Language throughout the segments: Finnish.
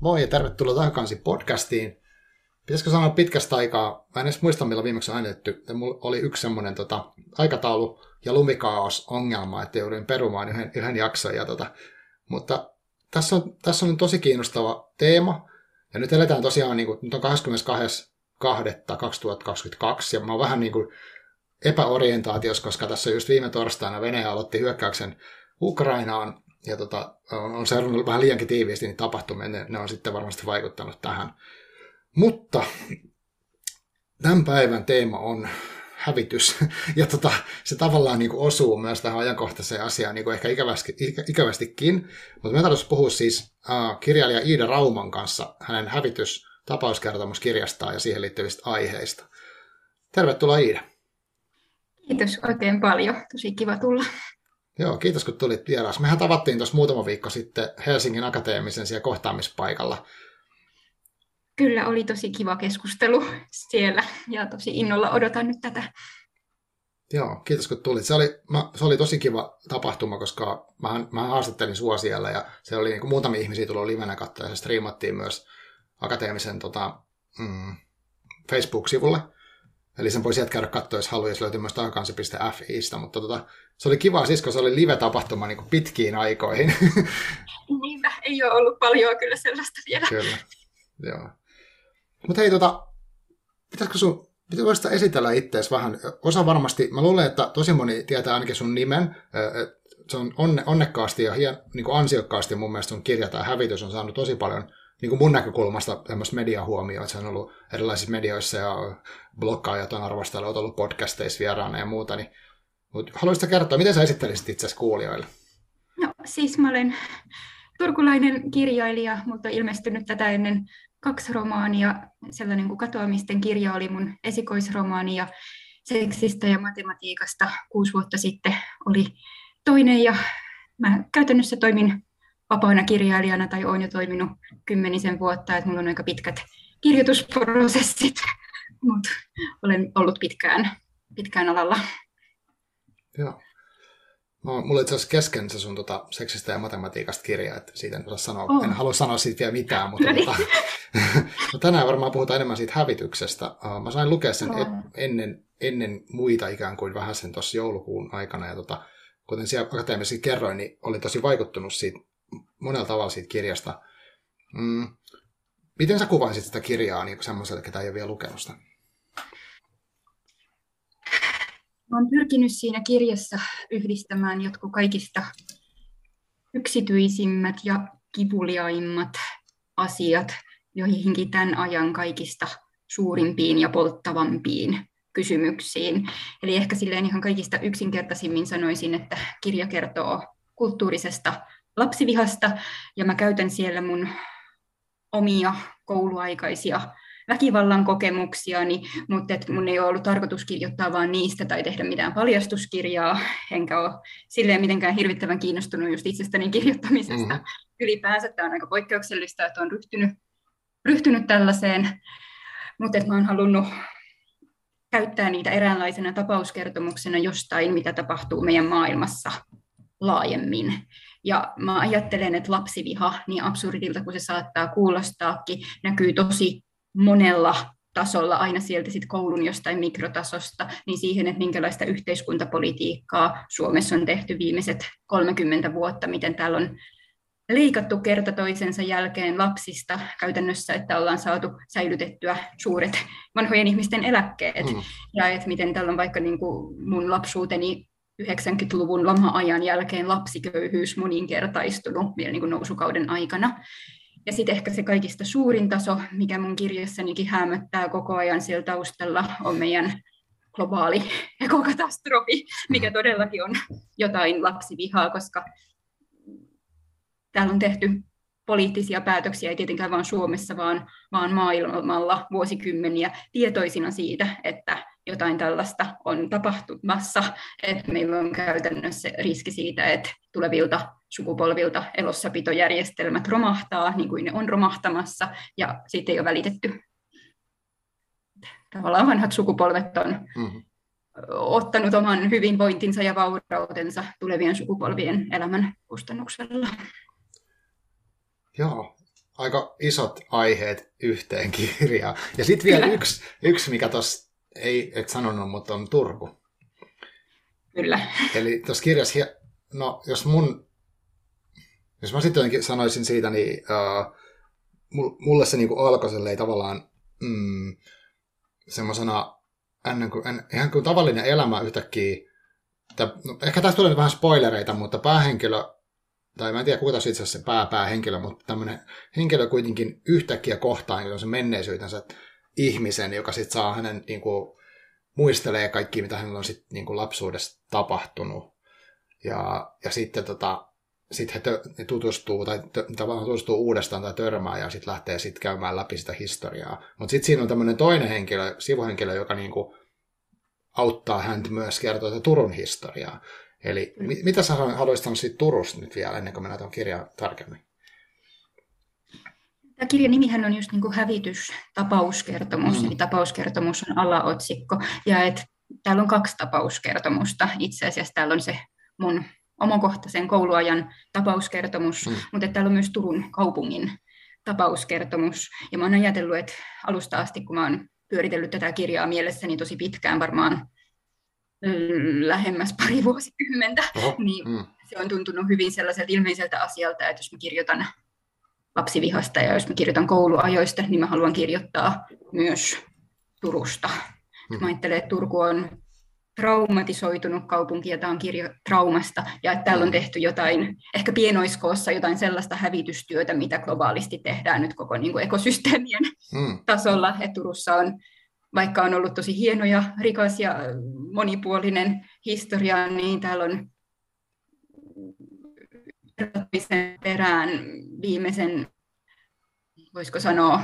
Moi ja tervetuloa takaisin podcastiin. Pitäisikö sanoa pitkästä aikaa, mä en edes muista milloin viimeksi äänitetty, mulla oli yksi semmoinen tota, aikataulu- ja lumikaos-ongelma, että jouduin perumaan yhden, yhden jakson. Ja, tota, mutta tässä on, tässä on tosi kiinnostava teema, ja nyt eletään tosiaan, niin kuin, nyt on 22.2.2022, ja mä oon vähän niin kuin epäorientaatiossa, koska tässä just viime torstaina Venäjä aloitti hyökkäyksen Ukrainaan, ja tota, on, on seurannut vähän liiankin tiiviisti niin tapahtumia, ne, ne on sitten varmasti vaikuttanut tähän. Mutta tämän päivän teema on hävitys, ja tota, se tavallaan niin kuin osuu myös tähän ajankohtaiseen asiaan niin kuin ehkä ikävästi, ikä, ikävästikin, mutta me tarvitsisi puhua siis uh, kirjailija Iida Rauman kanssa hänen hävitys tapauskertomuskirjastaan ja siihen liittyvistä aiheista. Tervetuloa Iida. Kiitos oikein paljon. Tosi kiva tulla. Joo, kiitos kun tulit vieras. Mehän tavattiin tuossa muutama viikko sitten Helsingin Akateemisen siellä kohtaamispaikalla. Kyllä, oli tosi kiva keskustelu siellä ja tosi innolla odotan nyt tätä. Joo, kiitos kun tulit. Se oli, mä, se oli tosi kiva tapahtuma, koska mä, mä haastattelin sua siellä ja se oli niin kuin muutamia ihmisiä tullut livenä katsoa ja se striimattiin myös akateemisen tota, mm, Facebook-sivulle. Eli sen voi sieltä käydä katsoa, jos haluaa, jos löytyy myös takansi.fiistä, mutta tota, se oli kiva siis, kun se oli live-tapahtuma niin pitkiin aikoihin. Niinpä, ei ole ollut paljon kyllä sellaista vielä. Kyllä, joo. Mutta hei, tota, pitäisikö sun Pitäisikö esitellä itseäsi vähän? Osa varmasti, mä luulen, että tosi moni tietää ainakin sun nimen. Se on onne, onnekkaasti ja hien, niin kuin ansiokkaasti mun mielestä sun kirja tai hävitys on saanut tosi paljon niin kuin mun näkökulmasta tämmöistä mediahuomioon, että se on ollut erilaisissa medioissa ja blokkaajat on arvostellut, ollut podcasteissa vieraana ja muuta, niin mutta haluaisitko kertoa, miten sä esittelisit itse kuulijoille? No siis mä olen turkulainen kirjailija, mutta ilmestynyt tätä ennen kaksi romaania. Sellainen kuin Katoamisten kirja oli mun esikoisromaani ja seksistä ja matematiikasta kuusi vuotta sitten oli toinen ja mä käytännössä toimin vapaana kirjailijana tai olen jo toiminut kymmenisen vuotta, että mulla on aika pitkät kirjoitusprosessit, mutta olen ollut pitkään, pitkään alalla. Joo. No, mulla itse asiassa kesken se sun tota, seksistä ja matematiikasta kirja, että siitä en, sanoa, oh. en halua sanoa siitä vielä mitään, mutta tota, no, tänään varmaan puhutaan enemmän siitä hävityksestä. Uh, mä sain lukea sen oh. ennen, ennen muita ikään kuin vähän sen tuossa joulukuun aikana, ja tota, kuten siellä akateemisesti kerroin, niin oli tosi vaikuttunut siitä monella tavalla siitä kirjasta. Mm. Miten sä kuvaisit sitä kirjaa niin semmoiselle, ketä ei ole vielä lukenut sitä? Olen pyrkinyt siinä kirjassa yhdistämään jotkut kaikista yksityisimmät ja kipuliaimmat asiat joihinkin tämän ajan kaikista suurimpiin ja polttavampiin kysymyksiin. Eli ehkä silleen ihan kaikista yksinkertaisimmin sanoisin, että kirja kertoo kulttuurisesta lapsivihasta ja mä käytän siellä mun omia kouluaikaisia väkivallan kokemuksiani, mutta et mun ei ole ollut tarkoitus kirjoittaa vaan niistä tai tehdä mitään paljastuskirjaa, enkä ole silleen mitenkään hirvittävän kiinnostunut just itsestäni kirjoittamisesta. Mm-hmm. Ylipäänsä tämä on aika poikkeuksellista, että on ryhtynyt, ryhtynyt tällaiseen, mutta mä oon halunnut käyttää niitä eräänlaisena tapauskertomuksena jostain, mitä tapahtuu meidän maailmassa laajemmin. Ja mä ajattelen, että lapsiviha, niin absurdilta kuin se saattaa kuulostaakin, näkyy tosi monella tasolla, aina sieltä sit koulun jostain mikrotasosta, niin siihen, että minkälaista yhteiskuntapolitiikkaa Suomessa on tehty viimeiset 30 vuotta, miten täällä on leikattu kerta toisensa jälkeen lapsista käytännössä, että ollaan saatu säilytettyä suuret vanhojen ihmisten eläkkeet. Mm. Ja että miten täällä on vaikka niin kuin mun lapsuuteni 90-luvun lama-ajan jälkeen lapsiköyhyys moninkertaistunut vielä niin kuin nousukauden aikana. Ja sitten ehkä se kaikista suurin taso, mikä mun kirjassanikin hämöttää koko ajan siellä taustalla, on meidän globaali ekokatastrofi, mikä mm. todellakin on jotain lapsivihaa, koska täällä on tehty poliittisia päätöksiä, ei tietenkään vain Suomessa, vaan, vaan maailmalla vuosikymmeniä tietoisina siitä, että jotain tällaista on tapahtumassa, että meillä on käytännössä riski siitä, että tulevilta sukupolvilta elossapitojärjestelmät romahtaa, niin kuin ne on romahtamassa, ja siitä ei ole välitetty. Tavallaan vanhat sukupolvet on mm-hmm. ottanut oman hyvinvointinsa ja vaurautensa tulevien sukupolvien elämän kustannuksella. Joo, aika isot aiheet yhteen kirjaan. Ja sitten vielä yksi, yksi, mikä tuossa ei et sanonut, mutta on Turku. Kyllä. Eli tuossa kirjassa, no jos mun, jos mä sitten sanoisin siitä, niin uh, mulle se niinku alkoi tavallaan mm, semmoisena ennen kuin, en, ihan kuin tavallinen elämä yhtäkkiä, että, no, ehkä tässä tulee vähän spoilereita, mutta päähenkilö, tai mä en tiedä kuka tässä itse asiassa se pää, päähenkilö, mutta tämmöinen henkilö kuitenkin yhtäkkiä kohtaa niin se menneisyytensä ihmisen, joka sitten saa hänen niin kuin, muistelee kaikki, mitä hänellä on sit, niin kuin lapsuudessa tapahtunut. Ja, ja sitten tota, sit he, tö, he tutustuu tai tö, tavallaan tutustuu uudestaan tai törmää ja sitten lähtee sitten käymään läpi sitä historiaa. Mutta sitten siinä on tämmöinen toinen henkilö, sivuhenkilö, joka niinku auttaa häntä myös kertoa tätä Turun historiaa. Eli mm. mit, mitä sä haluaisit sanoa siitä Turusta nyt vielä ennen kuin mennään tuon kirjaan tarkemmin? Tämä kirjan nimihän on just niin kuin hävitys, tapauskertomus, mm. eli tapauskertomus on alaotsikko. Ja et, täällä on kaksi tapauskertomusta. Itse asiassa täällä on se mun omakohtaisen kouluajan tapauskertomus, mm. mutta täällä on myös Turun kaupungin tapauskertomus. Ja mä oon ajatellut, että alusta asti, kun mä oon pyöritellyt tätä kirjaa mielessäni tosi pitkään, varmaan mm, lähemmäs pari vuosikymmentä, Oho. niin mm. se on tuntunut hyvin sellaiselta ilmeiseltä asialta, että jos mä kirjoitan lapsivihasta ja jos mä kirjoitan kouluajoista, niin mä haluan kirjoittaa myös Turusta. Mm. Mä ajattelen, että Turku on traumatisoitunut kaupunki ja tämä on kirja traumasta ja että täällä on tehty jotain, ehkä pienoiskoossa jotain sellaista hävitystyötä, mitä globaalisti tehdään nyt koko niin kuin ekosysteemien mm. tasolla. Että Turussa on, vaikka on ollut tosi hieno ja rikas ja monipuolinen historia, niin täällä on perään viimeisen, voisiko sanoa,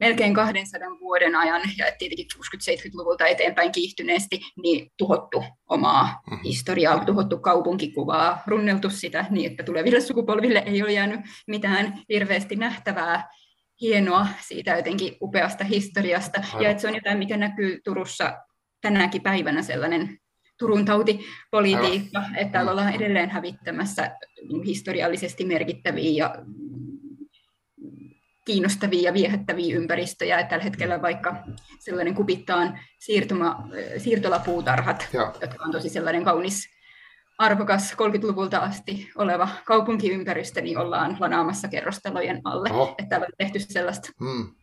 melkein 200 vuoden ajan, ja tietenkin 60-70-luvulta eteenpäin kiihtyneesti, niin tuhottu omaa mm-hmm. historiaa, tuhottu kaupunkikuvaa, runneltu sitä niin, että tuleville sukupolville ei ole jäänyt mitään hirveästi nähtävää, hienoa siitä jotenkin upeasta historiasta, Aivan. ja että se on jotain, mikä näkyy Turussa tänäkin päivänä sellainen Turun tautipolitiikka, Aivan. että täällä ollaan edelleen hävittämässä historiallisesti merkittäviä ja kiinnostavia ja viehättäviä ympäristöjä. Että tällä hetkellä vaikka sellainen kupittaan siirtoma, siirtolapuutarhat, Joo. jotka on tosi sellainen kaunis arvokas 30-luvulta asti oleva kaupunkiympäristö, niin ollaan lanaamassa kerrostalojen alle. Oh. Että täällä on tehty sellaista hmm.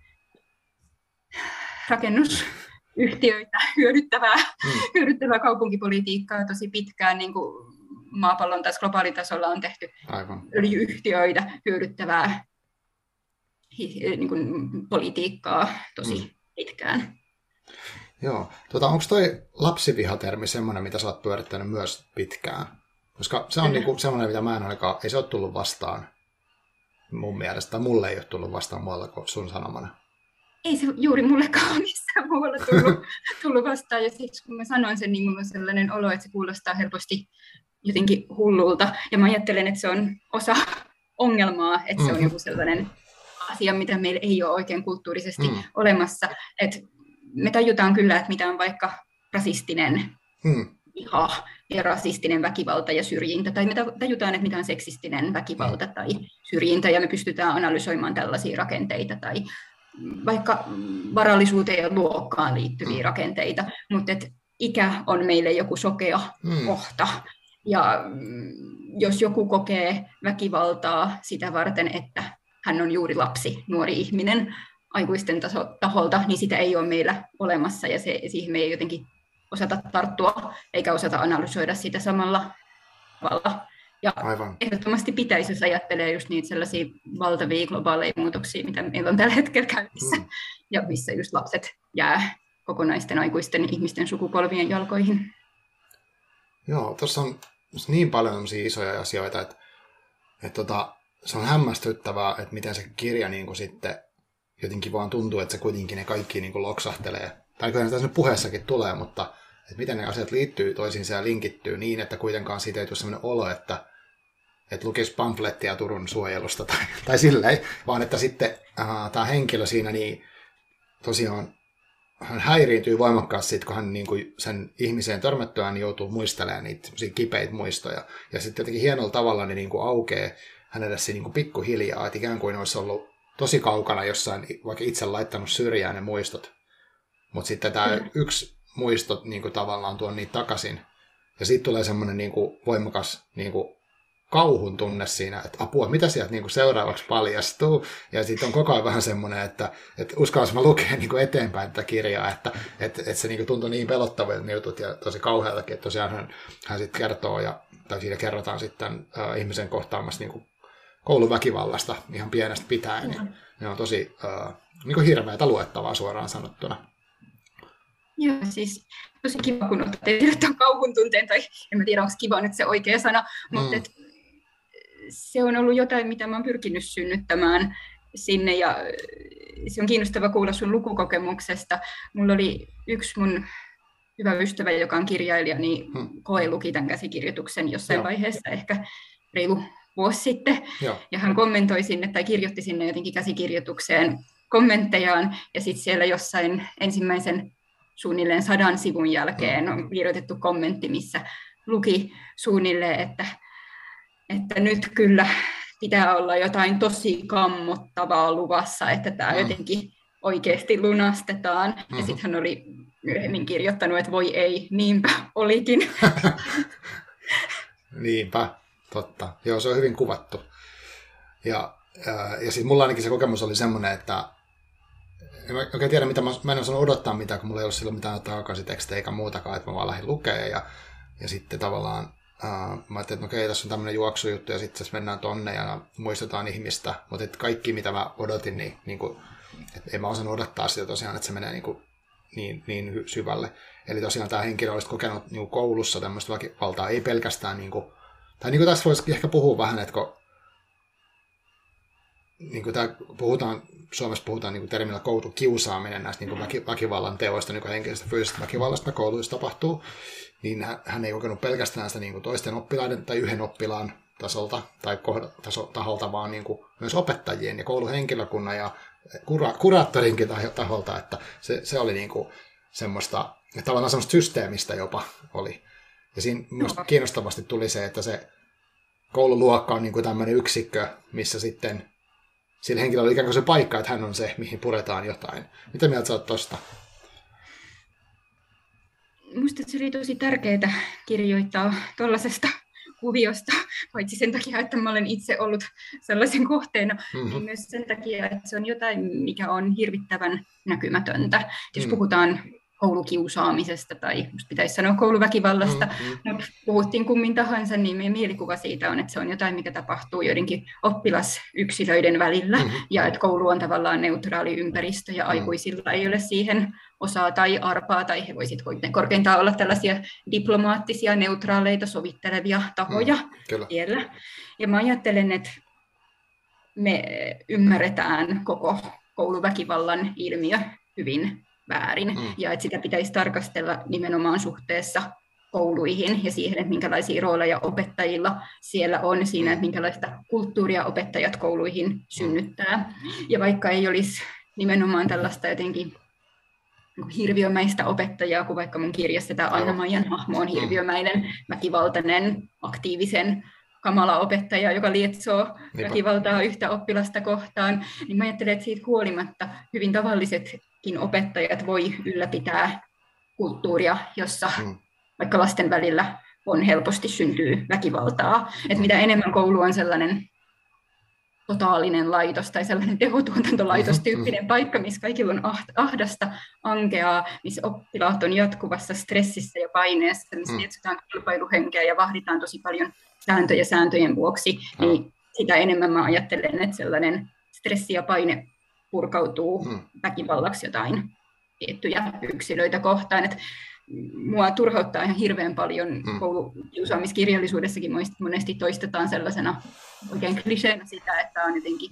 Rakennusyhtiöitä hyödyttävää, hmm. hyödyttävää kaupunkipolitiikkaa tosi pitkään niin kuin maapallon tässä globaalitasolla on tehty Aivan. öljyyhtiöitä hyödyttävää niin kuin, politiikkaa tosi mm. pitkään. Joo. Tuota, onko toi lapsivihatermi semmoinen, mitä sä oot pyörittänyt myös pitkään? Koska se on niinku semmoinen, mitä mä en aika, ei se ole tullut vastaan mun mielestä, tai mulle ei ole tullut vastaan muualla kuin sun sanomana. Ei se juuri mullekaan missään muualla tullut, tullut vastaan, ja siksi kun mä sanoin sen, niin on sellainen olo, että se kuulostaa helposti jotenkin hullulta, ja mä ajattelen, että se on osa ongelmaa, että se on mm-hmm. joku sellainen asia, mitä meillä ei ole oikein kulttuurisesti mm. olemassa. Et me tajutaan kyllä, että mitä on vaikka rasistinen mm. viha ja rasistinen väkivalta ja syrjintä, tai me tajutaan, että mitä on seksistinen väkivalta tai syrjintä, ja me pystytään analysoimaan tällaisia rakenteita tai vaikka varallisuuteen ja luokkaan liittyviä mm. rakenteita, mutta et ikä on meille joku sokea mm. kohta. Ja mm, jos joku kokee väkivaltaa sitä varten, että hän on juuri lapsi, nuori ihminen aikuisten taso, taholta, niin sitä ei ole meillä olemassa ja se, siihen me ei jotenkin osata tarttua eikä osata analysoida sitä samalla tavalla. Ja Aivan. ehdottomasti pitäisi, jos ajattelee just niitä sellaisia valtavia globaaleja muutoksia, mitä meillä on tällä hetkellä käynnissä, mm. ja missä just lapset jää kokonaisten aikuisten ihmisten sukupolvien jalkoihin. Joo, tuossa on niin paljon isoja asioita, että, että tota, se on hämmästyttävää, että miten se kirja niin kuin sitten jotenkin vaan tuntuu, että se kuitenkin ne kaikki niin kuin loksahtelee. Tai kyllä tässä nyt puheessakin tulee, mutta että miten ne asiat liittyy toisiinsa ja linkittyy niin, että kuitenkaan siitä ei tule sellainen olo, että, että lukisi pamflettia Turun suojelusta tai, tai silleen, vaan että sitten äh, tämä henkilö siinä niin tosiaan hän häiriintyy voimakkaasti siitä, kun hän niin kuin sen ihmiseen törmättyään niin joutuu muistelemaan niitä kipeitä muistoja. Ja sitten jotenkin hienolla tavalla niin, niin kuin aukeaa hänelle siinä niin kuin pikkuhiljaa, että ikään kuin olisi ollut tosi kaukana jossain, vaikka itse laittanut syrjään ne muistot. Mutta sitten tämä mm. yksi muisto niin kuin tavallaan tuo niitä takaisin. Ja sitten tulee semmoinen niin kuin voimakas niin kuin kauhun tunne siinä, että apua, mitä sieltä niin kuin seuraavaksi paljastuu. Ja sitten on koko ajan vähän semmoinen, että, että uskallanko mä lukea niin kuin eteenpäin tätä kirjaa, että, että, että se niin kuin tuntui niin pelottavilta jutut ja tosi kauhealtakin, että tosiaan hän, hän sitten kertoo, ja, tai siinä kerrotaan sitten äh, ihmisen kohtaamassa niin kuin kouluväkivallasta ihan pienestä pitäen, niin ne on tosi äh, niin kuin hirveätä luettavaa suoraan sanottuna. Joo, siis tosi kiva, kun tuon kauhun tunteen, tai en mä tiedä, onko kiva nyt se oikea sana, mm. mutta et, se on ollut jotain, mitä mä oon pyrkinyt synnyttämään sinne, ja se on kiinnostava kuulla sun lukukokemuksesta. Mulla oli yksi mun hyvä ystävä, joka on kirjailija, niin hmm. koe luki tämän käsikirjoituksen jossain Joo. vaiheessa, ehkä reilu vuosi sitten. Joo. Ja hän kommentoi sinne tai kirjoitti sinne jotenkin käsikirjoitukseen kommenttejaan. Ja sitten siellä jossain ensimmäisen suunnilleen sadan sivun jälkeen on kirjoitettu kommentti, missä luki suunnilleen, että, että nyt kyllä pitää olla jotain tosi kammottavaa luvassa, että tämä mm. jotenkin oikeasti lunastetaan. Mm-hmm. Ja sitten hän oli myöhemmin kirjoittanut, että voi ei, niinpä olikin. niinpä, totta. Joo, se on hyvin kuvattu. Ja, ja, ja sitten mulla ainakin se kokemus oli semmoinen, että en oikein tiedä, mitä mä, mä en osannut odottaa mitään, kun mulla ei ollut silloin mitään takaisintekstejä eikä muutakaan, että mä vaan lähdin lukemaan. Ja, ja sitten tavallaan uh, mä ajattelin, että okei, tässä on tämmöinen juoksujuttu ja sitten mennään tonne ja muistetaan ihmistä. Mutta kaikki, mitä mä odotin, niin, niin kuin, että en mä osannut odottaa sitä tosiaan, että se menee niin, kuin, niin, niin syvälle. Eli tosiaan tämä henkilö olisi kokenut niin koulussa tämmöistä väkivaltaa, ei pelkästään, niin kuin, tai niin kuin tässä voisi ehkä puhua vähän, että kun niin kuin tämä, puhutaan, Suomessa puhutaan niin kuin termillä koulukiusaaminen näistä niin kuin väki, väkivallan teoista, niin kuin henkisestä fyysisestä väkivallasta kouluissa tapahtuu, niin hän, hän ei kokenut pelkästään sitä niin kuin toisten oppilaiden tai yhden oppilaan tasolta tai kohda, taso, taholta, vaan niin kuin myös opettajien ja kouluhenkilökunnan ja kura, kuraattorinkin taholta, että se, se oli niin kuin semmoista, tavallaan semmoista systeemistä jopa oli. Ja siinä myös kiinnostavasti tuli se, että se koululuokka on niin kuin tämmöinen yksikkö, missä sitten sillä henkilöllä oli ikään kuin se paikka, että hän on se, mihin puretaan jotain. Mitä mieltä sä oot tosta? Minusta se oli tosi tärkeää kirjoittaa tuollaisesta kuviosta, paitsi sen takia, että mä olen itse ollut sellaisen kohteena, mm-hmm. niin myös sen takia, että se on jotain, mikä on hirvittävän näkymätöntä. Jos mm. puhutaan koulukiusaamisesta tai pitäisi sanoa kouluväkivallasta, mm-hmm. no, puhuttiin kummin tahansa, niin meidän mielikuva siitä on, että se on jotain, mikä tapahtuu joidenkin oppilasyksilöiden välillä mm-hmm. ja että koulu on tavallaan neutraali ympäristö ja mm-hmm. aikuisilla ei ole siihen osaa tai arpaa tai he voisivat korkeintaan olla tällaisia diplomaattisia, neutraaleita, sovittelevia tahoja mm, siellä. Ja mä ajattelen, että me ymmärretään koko kouluväkivallan ilmiö hyvin väärin, mm. ja että sitä pitäisi tarkastella nimenomaan suhteessa kouluihin ja siihen, että minkälaisia rooleja opettajilla siellä on siinä, että minkälaista kulttuuria opettajat kouluihin synnyttää. Ja vaikka ei olisi nimenomaan tällaista jotenkin hirviömäistä opettajaa, kun vaikka mun kirjassa tämä Aina-Maijan hahmo on mm. hirviömäinen, väkivaltainen, aktiivisen kamala opettaja, joka lietsoo Niinpä. väkivaltaa yhtä oppilasta kohtaan, niin mä ajattelen, että siitä huolimatta hyvin tavallisetkin opettajat voi ylläpitää kulttuuria, jossa hmm. vaikka lasten välillä on helposti syntyy väkivaltaa. Et mitä enemmän koulu on sellainen totaalinen laitos tai sellainen tehotuotantolaitos-tyyppinen mm-hmm. paikka, missä kaikilla on ahdasta, ankeaa, missä oppilaat on jatkuvassa stressissä ja paineessa, missä mm. lietsotaan kilpailuhenkeä ja vahditaan tosi paljon sääntöjä sääntöjen vuoksi, mm. niin sitä enemmän mä ajattelen, että sellainen stressi ja paine purkautuu mm. väkivallaksi jotain tiettyjä yksilöitä kohtaan. Että mua turhauttaa ihan hirveän paljon mm. koulukiusaamiskirjallisuudessakin monesti toistetaan sellaisena oikein kliseenä sitä, että on jotenkin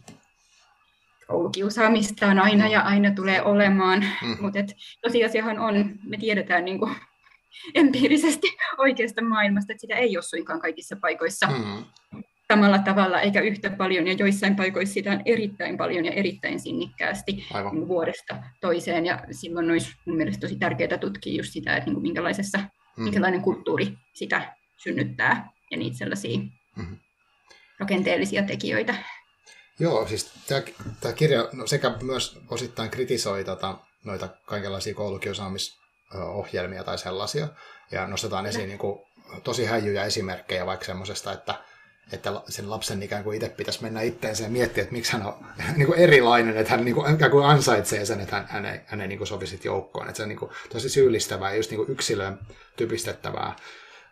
koulukiusaamista on aina ja aina tulee olemaan, mm. mutta tosiasiahan on, me tiedetään niin kuin empiirisesti oikeasta maailmasta, että sitä ei ole suinkaan kaikissa paikoissa mm. Samalla tavalla eikä yhtä paljon, ja joissain paikoissa sitä on erittäin paljon ja erittäin sinnikkäästi Aivan. Niin vuodesta toiseen, ja silloin olisi mun mielestä tosi tärkeää tutkia just sitä, että niin kuin minkälaisessa, mm. minkälainen kulttuuri sitä synnyttää, ja niitä sellaisia mm-hmm. rakenteellisia tekijöitä. Joo, siis tämä, kirja no sekä myös osittain kritisoi tota, noita kaikenlaisia koulukiusaamisohjelmia tai sellaisia, ja nostetaan esiin niin kuin, tosi häijyjä esimerkkejä vaikka semmoisesta, että että sen lapsen ikään kuin itse pitäisi mennä itteensä ja miettiä, että miksi hän on niin kuin erilainen, että hän niin kuin, ikään kuin ansaitsee sen, että hän, hän ei, hän ei niin kuin sovisit joukkoon. Että se on niin kuin tosi syyllistävää ja just niin kuin yksilön typistettävää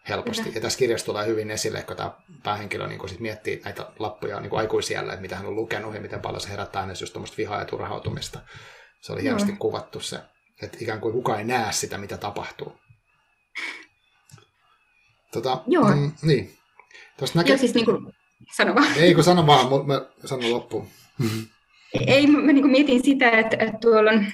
helposti. Kyllä. Ja tässä kirjassa tulee hyvin esille, kun tämä päähenkilö niin kuin sit miettii näitä lappuja niin kuin aikuisiellä, että mitä hän on lukenut ja miten paljon se herättää hänessä just tuommoista vihaa ja turhautumista. Se oli hienosti Joo. kuvattu se, että ikään kuin kukaan ei näe sitä, mitä tapahtuu. Tota, Joo. Mm, niin. Tuosta näkee... Joo, siis niin kuin, sano vaan. Ei, kun sano vaan, mä sanon loppuun. Ei, mä niin mietin sitä, että, että tuolla on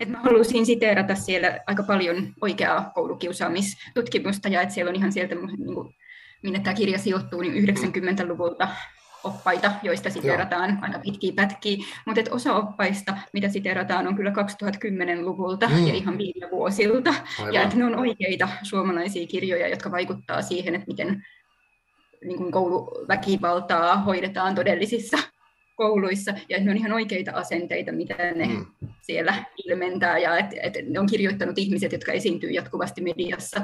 että mä halusin siteerata siellä aika paljon oikeaa koulukiusaamistutkimusta ja että siellä on ihan sieltä, niin kuin, minne tämä kirja sijoittuu, niin 90-luvulta oppaita, joista siteerataan Joo. aina pitkiä pätkiä, mutta osa oppaista, mitä siteerataan, on kyllä 2010-luvulta mm. ja ihan viime vuosilta. Aivan. Ja että ne on oikeita suomalaisia kirjoja, jotka vaikuttaa siihen, että miten niin kuin kouluväkivaltaa hoidetaan todellisissa kouluissa, ja että ne on ihan oikeita asenteita, mitä ne mm. siellä ilmentää, ja että et ne on kirjoittanut ihmiset, jotka esiintyy jatkuvasti mediassa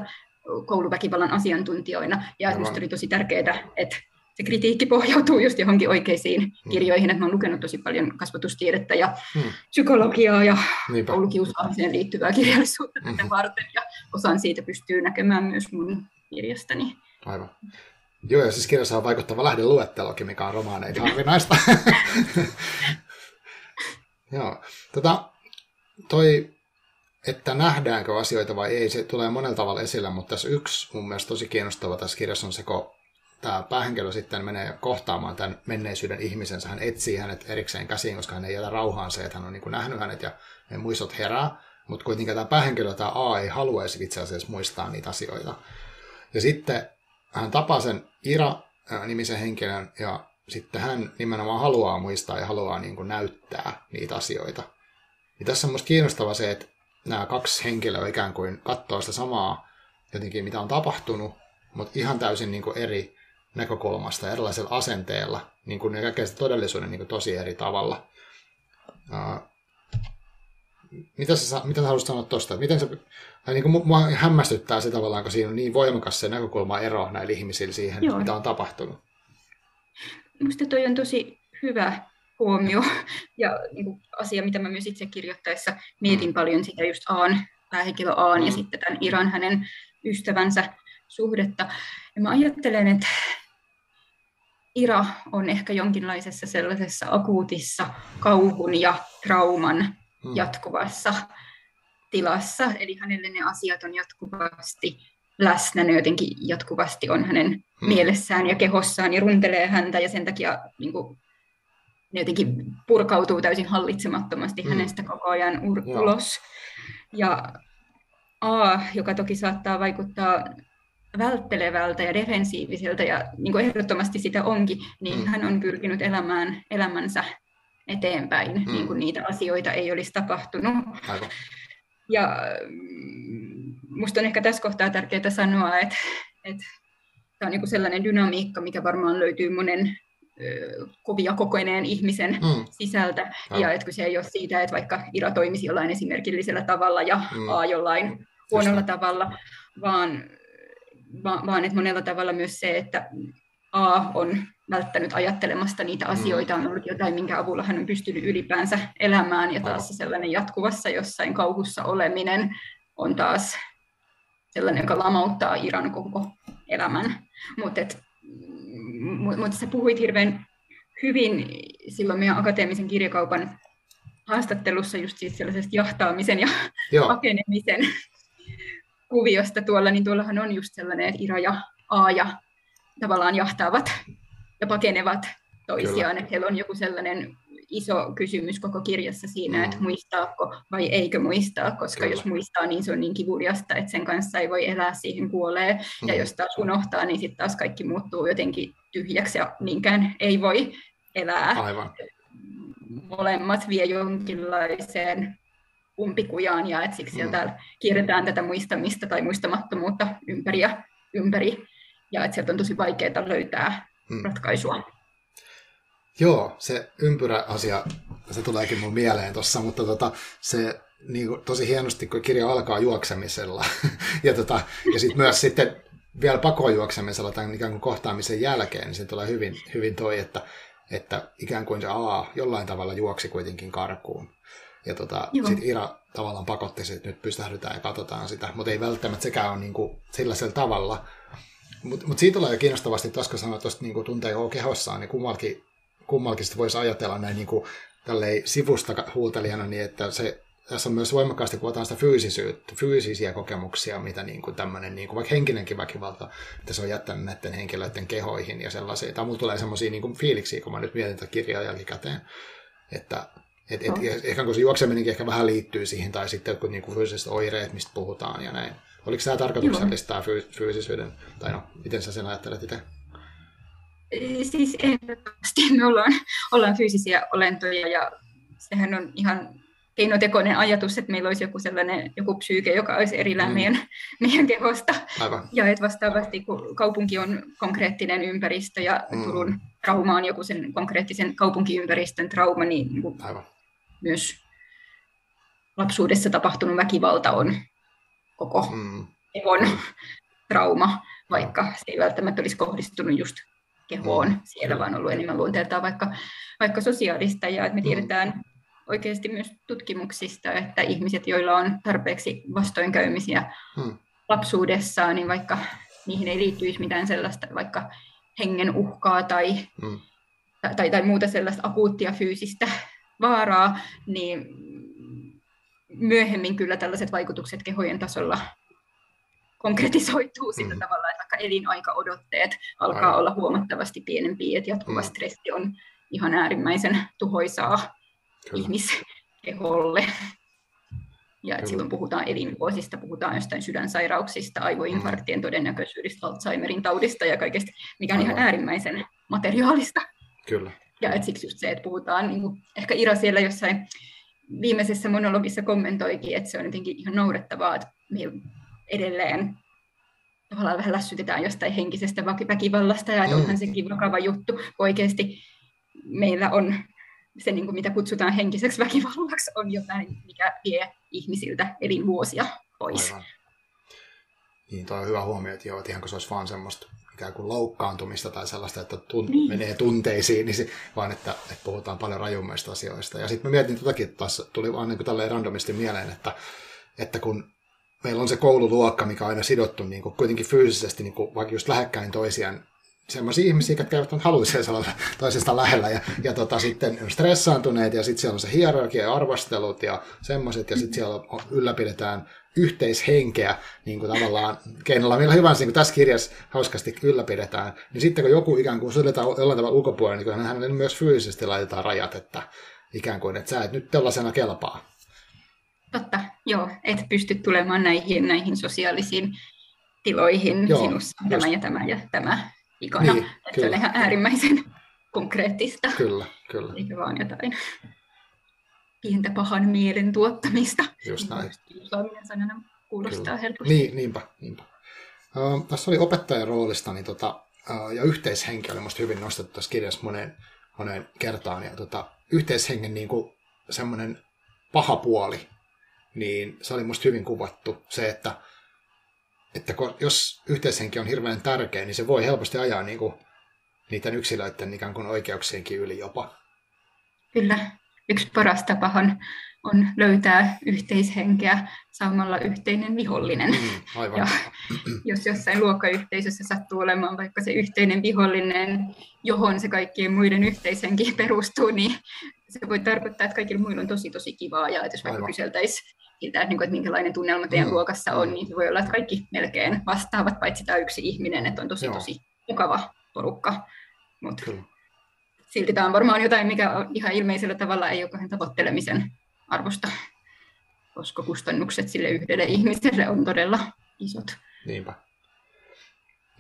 kouluväkivallan asiantuntijoina, ja minusta oli tosi tärkeää, että se kritiikki pohjautuu just johonkin oikeisiin mm. kirjoihin, että mä olen lukenut tosi paljon kasvatustiedettä ja mm. psykologiaa ja Niinpä. koulukiusaamiseen liittyvää kirjallisuutta mm-hmm. varten, ja osan siitä pystyy näkemään myös mun kirjastani. Aivan. Joo, ja siis kirjassa on vaikuttava lähdeluettelokin, mikä on romaaneita harvinaista. Joo. Tota, toi, että nähdäänkö asioita vai ei, se tulee monella tavalla esille, mutta tässä yksi mun mielestä tosi kiinnostava tässä kirjassa on se, kun tämä päähenkilö sitten menee kohtaamaan tämän menneisyyden ihmisensä. Hän etsii hänet erikseen käsiin, koska hän ei jätä rauhaan se, että hän on niin nähnyt hänet ja ne muistot herää. Mutta kuitenkin tämä päähenkilö, tämä A, ei haluaisi itse asiassa muistaa niitä asioita. Ja sitten hän tapaa sen Ira-nimisen henkilön ja sitten hän nimenomaan haluaa muistaa ja haluaa niin kuin näyttää niitä asioita. Ja tässä on minusta kiinnostavaa se, että nämä kaksi henkilöä ikään kuin katsoo sitä samaa jotenkin, mitä on tapahtunut, mutta ihan täysin niin kuin eri näkökulmasta, erilaisella asenteella, niin kuin ne näkee sitä todellisuuden niin kuin tosi eri tavalla. Mitä sä, mitä sä haluaisit sanoa tuosta? Miten se, niin kuin mua hämmästyttää se tavallaan, kun siinä on niin voimakas se näkökulma ero näillä ihmisillä siihen, Joo. mitä on tapahtunut. Minusta toi on tosi hyvä huomio ja niin kuin asia, mitä mä myös itse kirjoittaessa mietin mm. paljon sitä just Aan, päähenkilö Aan mm. ja sitten tämän Iran hänen ystävänsä suhdetta. Ja mä ajattelen, että Ira on ehkä jonkinlaisessa sellaisessa akuutissa kauhun ja trauman mm. jatkuvassa tilassa. Eli hänelle ne asiat on jatkuvasti läsnä, ne jotenkin jatkuvasti on hänen mm. mielessään ja kehossaan ja runtelee häntä ja sen takia niin kuin, ne jotenkin purkautuu täysin hallitsemattomasti mm. hänestä koko ajan ur- ulos. Ja A, joka toki saattaa vaikuttaa välttelevältä ja defensiiviseltä, ja niin kuin ehdottomasti sitä onkin, niin mm. hän on pyrkinyt elämään elämänsä eteenpäin, mm. niin kuin niitä asioita ei olisi tapahtunut. Aivan. Ja mm, on ehkä tässä kohtaa tärkeää sanoa, että, että tämä on niin sellainen dynamiikka, mikä varmaan löytyy monen kovia kokoineen ihmisen mm. sisältä. Aivan. Ja että se ei ole siitä, että vaikka Ira toimisi jollain esimerkillisellä tavalla ja mm. A jollain huonolla tavalla, vaan, vaan, vaan että monella tavalla myös se, että A on välttänyt ajattelemasta niitä mm. asioita, on ollut jotain, minkä avulla hän on pystynyt ylipäänsä elämään, ja taas sellainen jatkuvassa jossain kauhussa oleminen on taas sellainen, joka lamauttaa Iran koko elämän. Mutta mut sä puhuit hirveän hyvin silloin meidän akateemisen kirjakaupan haastattelussa just siis sellaisesta jahtaamisen ja Joo. pakenemisen kuviosta tuolla, niin tuollahan on just sellainen, että Ira ja A ja tavallaan jahtaavat ja pakenevat toisiaan, Kyllä. että heillä on joku sellainen iso kysymys koko kirjassa siinä, mm. että muistaako vai eikö muistaa, koska Kyllä. jos muistaa, niin se on niin kivuliasta, että sen kanssa ei voi elää, siihen kuolee, mm. ja jos taas unohtaa, niin sitten taas kaikki muuttuu jotenkin tyhjäksi ja niinkään ei voi elää. Aivan. Molemmat vie jonkinlaiseen umpikujaan, ja että siksi mm. sieltä kierretään tätä muistamista tai muistamattomuutta ympäri ja ympäri ja että sieltä on tosi vaikeaa löytää mm. ratkaisua. Joo, se ympyrä-asia, se tuleekin mun mieleen tuossa, mutta tota, se niin kuin, tosi hienosti, kun kirja alkaa juoksemisella. ja tota, ja sitten myös sitten vielä pakojuoksemisella tämän ikään kuin kohtaamisen jälkeen, niin se tulee hyvin, hyvin toi, että, että ikään kuin se A jollain tavalla juoksi kuitenkin karkuun. Ja tota, sitten Ira tavallaan pakotti että nyt pysähdytään ja katsotaan sitä, mutta ei välttämättä sekään ole niin kuin sellaisella tavalla. Mutta mut siitä tulee jo kiinnostavasti, koska sanoit tuosta niin tuntee kehossaan, niin kummalkin, kummalkin voisi ajatella näin niin kuin, sivusta huutelijana, niin että se tässä on myös voimakkaasti kuvataan sitä fyysisyyttä, fyysisiä kokemuksia, mitä niin kuin tämmöinen, niin kuin vaikka henkinenkin väkivalta, että se on jättänyt näiden henkilöiden kehoihin ja sellaisia. Tai mulla tulee semmoisia niin fiiliksiä, kun mä nyt mietin tätä kirjaa jälkikäteen, että et, et, no. ehkä kun se juokseminenkin ehkä vähän liittyy siihen, tai sitten jotkut niin kuin fyysiset oireet, mistä puhutaan ja näin. Oliko tämä tarkoituksellista tämä fyysisyyden, tai no, miten sä sen ajattelet itse? Siis ehdottomasti me ollaan, ollaan fyysisiä olentoja ja sehän on ihan keinotekoinen ajatus, että meillä olisi joku sellainen joku psyyke, joka olisi erillään mm. meidän, meidän kehosta. Aivan. Ja että vastaavasti, kun kaupunki on konkreettinen ympäristö ja mm. Turun trauma on joku sen konkreettisen kaupunkiympäristön trauma, niin, niin Aivan. myös lapsuudessa tapahtunut väkivalta on koko mm. kehon trauma, vaikka se ei välttämättä olisi kohdistunut just kehoon mm. siellä, vaan ollut enemmän luonteeltaan vaikka, vaikka sosiaalista. Ja että me mm. tiedetään oikeasti myös tutkimuksista, että ihmiset, joilla on tarpeeksi vastoinkäymisiä hmm. lapsuudessaan, niin vaikka niihin ei liittyisi mitään sellaista vaikka hengen uhkaa tai, hmm. tai, tai, tai muuta sellaista akuuttia fyysistä vaaraa, niin myöhemmin kyllä tällaiset vaikutukset kehojen tasolla konkretisoituu sillä mm. tavalla, että vaikka elinaikaodotteet alkaa Aivan. olla huomattavasti pienempiä, että jatkuva mm. stressi on ihan äärimmäisen tuhoisaa Kyllä. ihmiskeholle. Ja että silloin puhutaan elinvuosista, puhutaan jostain sydänsairauksista, aivoinfarktien mm. todennäköisyydestä, Alzheimerin taudista ja kaikesta, mikä on ihan äärimmäisen materiaalista. Kyllä. Ja että siksi just se, että puhutaan, niin kuin, ehkä Ira siellä jossain viimeisessä monologissa kommentoikin, että se on jotenkin ihan naurettavaa, että me edelleen tavallaan vähän lässytetään jostain henkisestä väkivallasta ja mm. onhan sekin vakava juttu, kun oikeasti meillä on se, niin kuin mitä kutsutaan henkiseksi väkivallaksi, on jotain, mikä vie ihmisiltä elinvuosia pois. Aivan. Niin, toi on hyvä huomio, että, joo, että ihan kun se olisi vaan semmoista ikään kuin loukkaantumista tai sellaista, että tun- niin. menee tunteisiin, niin se, vaan että, että puhutaan paljon rajummista asioista. Ja sitten mä mietin tätäkin, että taas tuli vaan niin kuin randomisti mieleen, että, että kun meillä on se koululuokka, mikä on aina sidottu niin kuin kuitenkin fyysisesti niin kuin vaikka just lähekkäin toisiaan, semmoisia ihmisiä, jotka eivät haluaisi olla toisesta lähellä ja, ja tota, sitten stressaantuneet ja sitten siellä on se hierarkia ja arvostelut ja semmoiset ja sitten siellä ylläpidetään yhteishenkeä niin kuin tavallaan keinolla millä hyvänsä, niin kuin tässä kirjassa hauskasti ylläpidetään, niin sitten kun joku ikään kuin suljetaan jollain tavalla ulkopuolella, niin hänelle myös fyysisesti laitetaan rajat, että ikään kuin, että sä et nyt tällaisena kelpaa. Totta, joo, et pysty tulemaan näihin, näihin sosiaalisiin tiloihin joo, sinussa just. tämä ja tämä ja tämä ikona. Niin, että se on ihan äärimmäisen konkreettista. Kyllä, kyllä. Eikä vaan jotain pientä pahan mielen tuottamista. Just näin. Kiusaaminen sanana kuulostaa kyllä. helposti. Niin, niinpä, niinpä. Uh, tässä oli opettajan roolista niin tota, uh, ja yhteishenki oli minusta hyvin nostettu tässä kirjassa moneen, moneen kertaan. Ja tota, yhteishengen niin kuin, semmoinen paha puoli, niin se oli minusta hyvin kuvattu. Se, että että jos yhteishenki on hirveän tärkeä, niin se voi helposti ajaa niin kuin, niiden yksilöiden ikään kuin oikeuksienkin yli jopa. Kyllä. Yksi paras tapahan on löytää yhteishenkeä saamalla yhteinen vihollinen. Mm, aivan. Ja jos jossain luokkayhteisössä sattuu olemaan vaikka se yhteinen vihollinen, johon se kaikkien muiden yhteishenki perustuu, niin se voi tarkoittaa, että kaikilla muilla on tosi tosi kivaa. Ja että jos vaikka kyseltäisiin siltä, että, että minkälainen tunnelma teidän mm. luokassa on, niin voi olla, että kaikki melkein vastaavat, paitsi tämä yksi ihminen, että on tosi Joo. tosi mukava porukka. Mutta silti tämä on varmaan jotain, mikä on ihan ilmeisellä tavalla ei ole tavoittelemisen arvosta, koska kustannukset sille yhdelle ihmiselle on todella isot. Niinpä.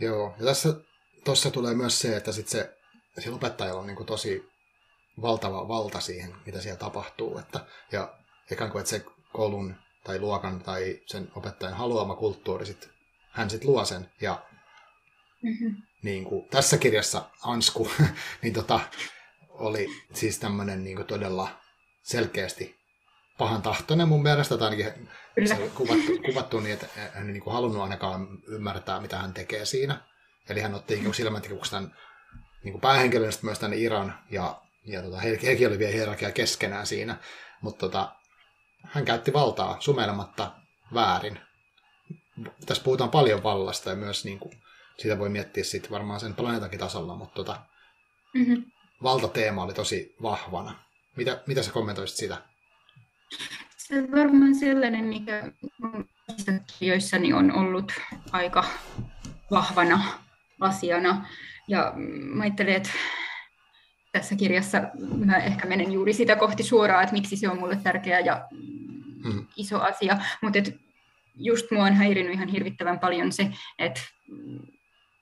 Joo, ja tässä tuossa tulee myös se, että sit se, se opettajalla on niin tosi valtava valta siihen, mitä siellä tapahtuu. Että, ja ikään kuin, että se koulun tai luokan tai sen opettajan haluama kulttuuri, sit, hän sitten luo sen. Ja, mm-hmm. Niin kuin, tässä kirjassa Ansku niin tota, oli siis tämmöinen niin todella selkeästi pahan tahtoinen mun mielestä, tai ainakin se on kuvattu, kuvattu niin, että hän ei niin kuin halunnut ainakaan ymmärtää, mitä hän tekee siinä. Eli hän otti niin silmätikuksi tämän niin kuin päähenkilön myös tänne Iran, ja, ja tota, he, hekin oli vielä hierarkia keskenään siinä, mutta tota, hän käytti valtaa sumelematta väärin. Tässä puhutaan paljon vallasta ja myös niin kuin, siitä voi miettiä sit varmaan sen planeetankin tasolla, mutta tota, mm-hmm. valtateema oli tosi vahvana. Mitä, mitä sä kommentoisit sitä? Se on varmaan sellainen, mikä kirjoissani on ollut aika vahvana asiana. Ja mä ajattelen, että tässä kirjassa mä ehkä menen juuri sitä kohti suoraan, että miksi se on mulle tärkeä ja hmm. iso asia. Mutta just mua on häirinyt ihan hirvittävän paljon se, että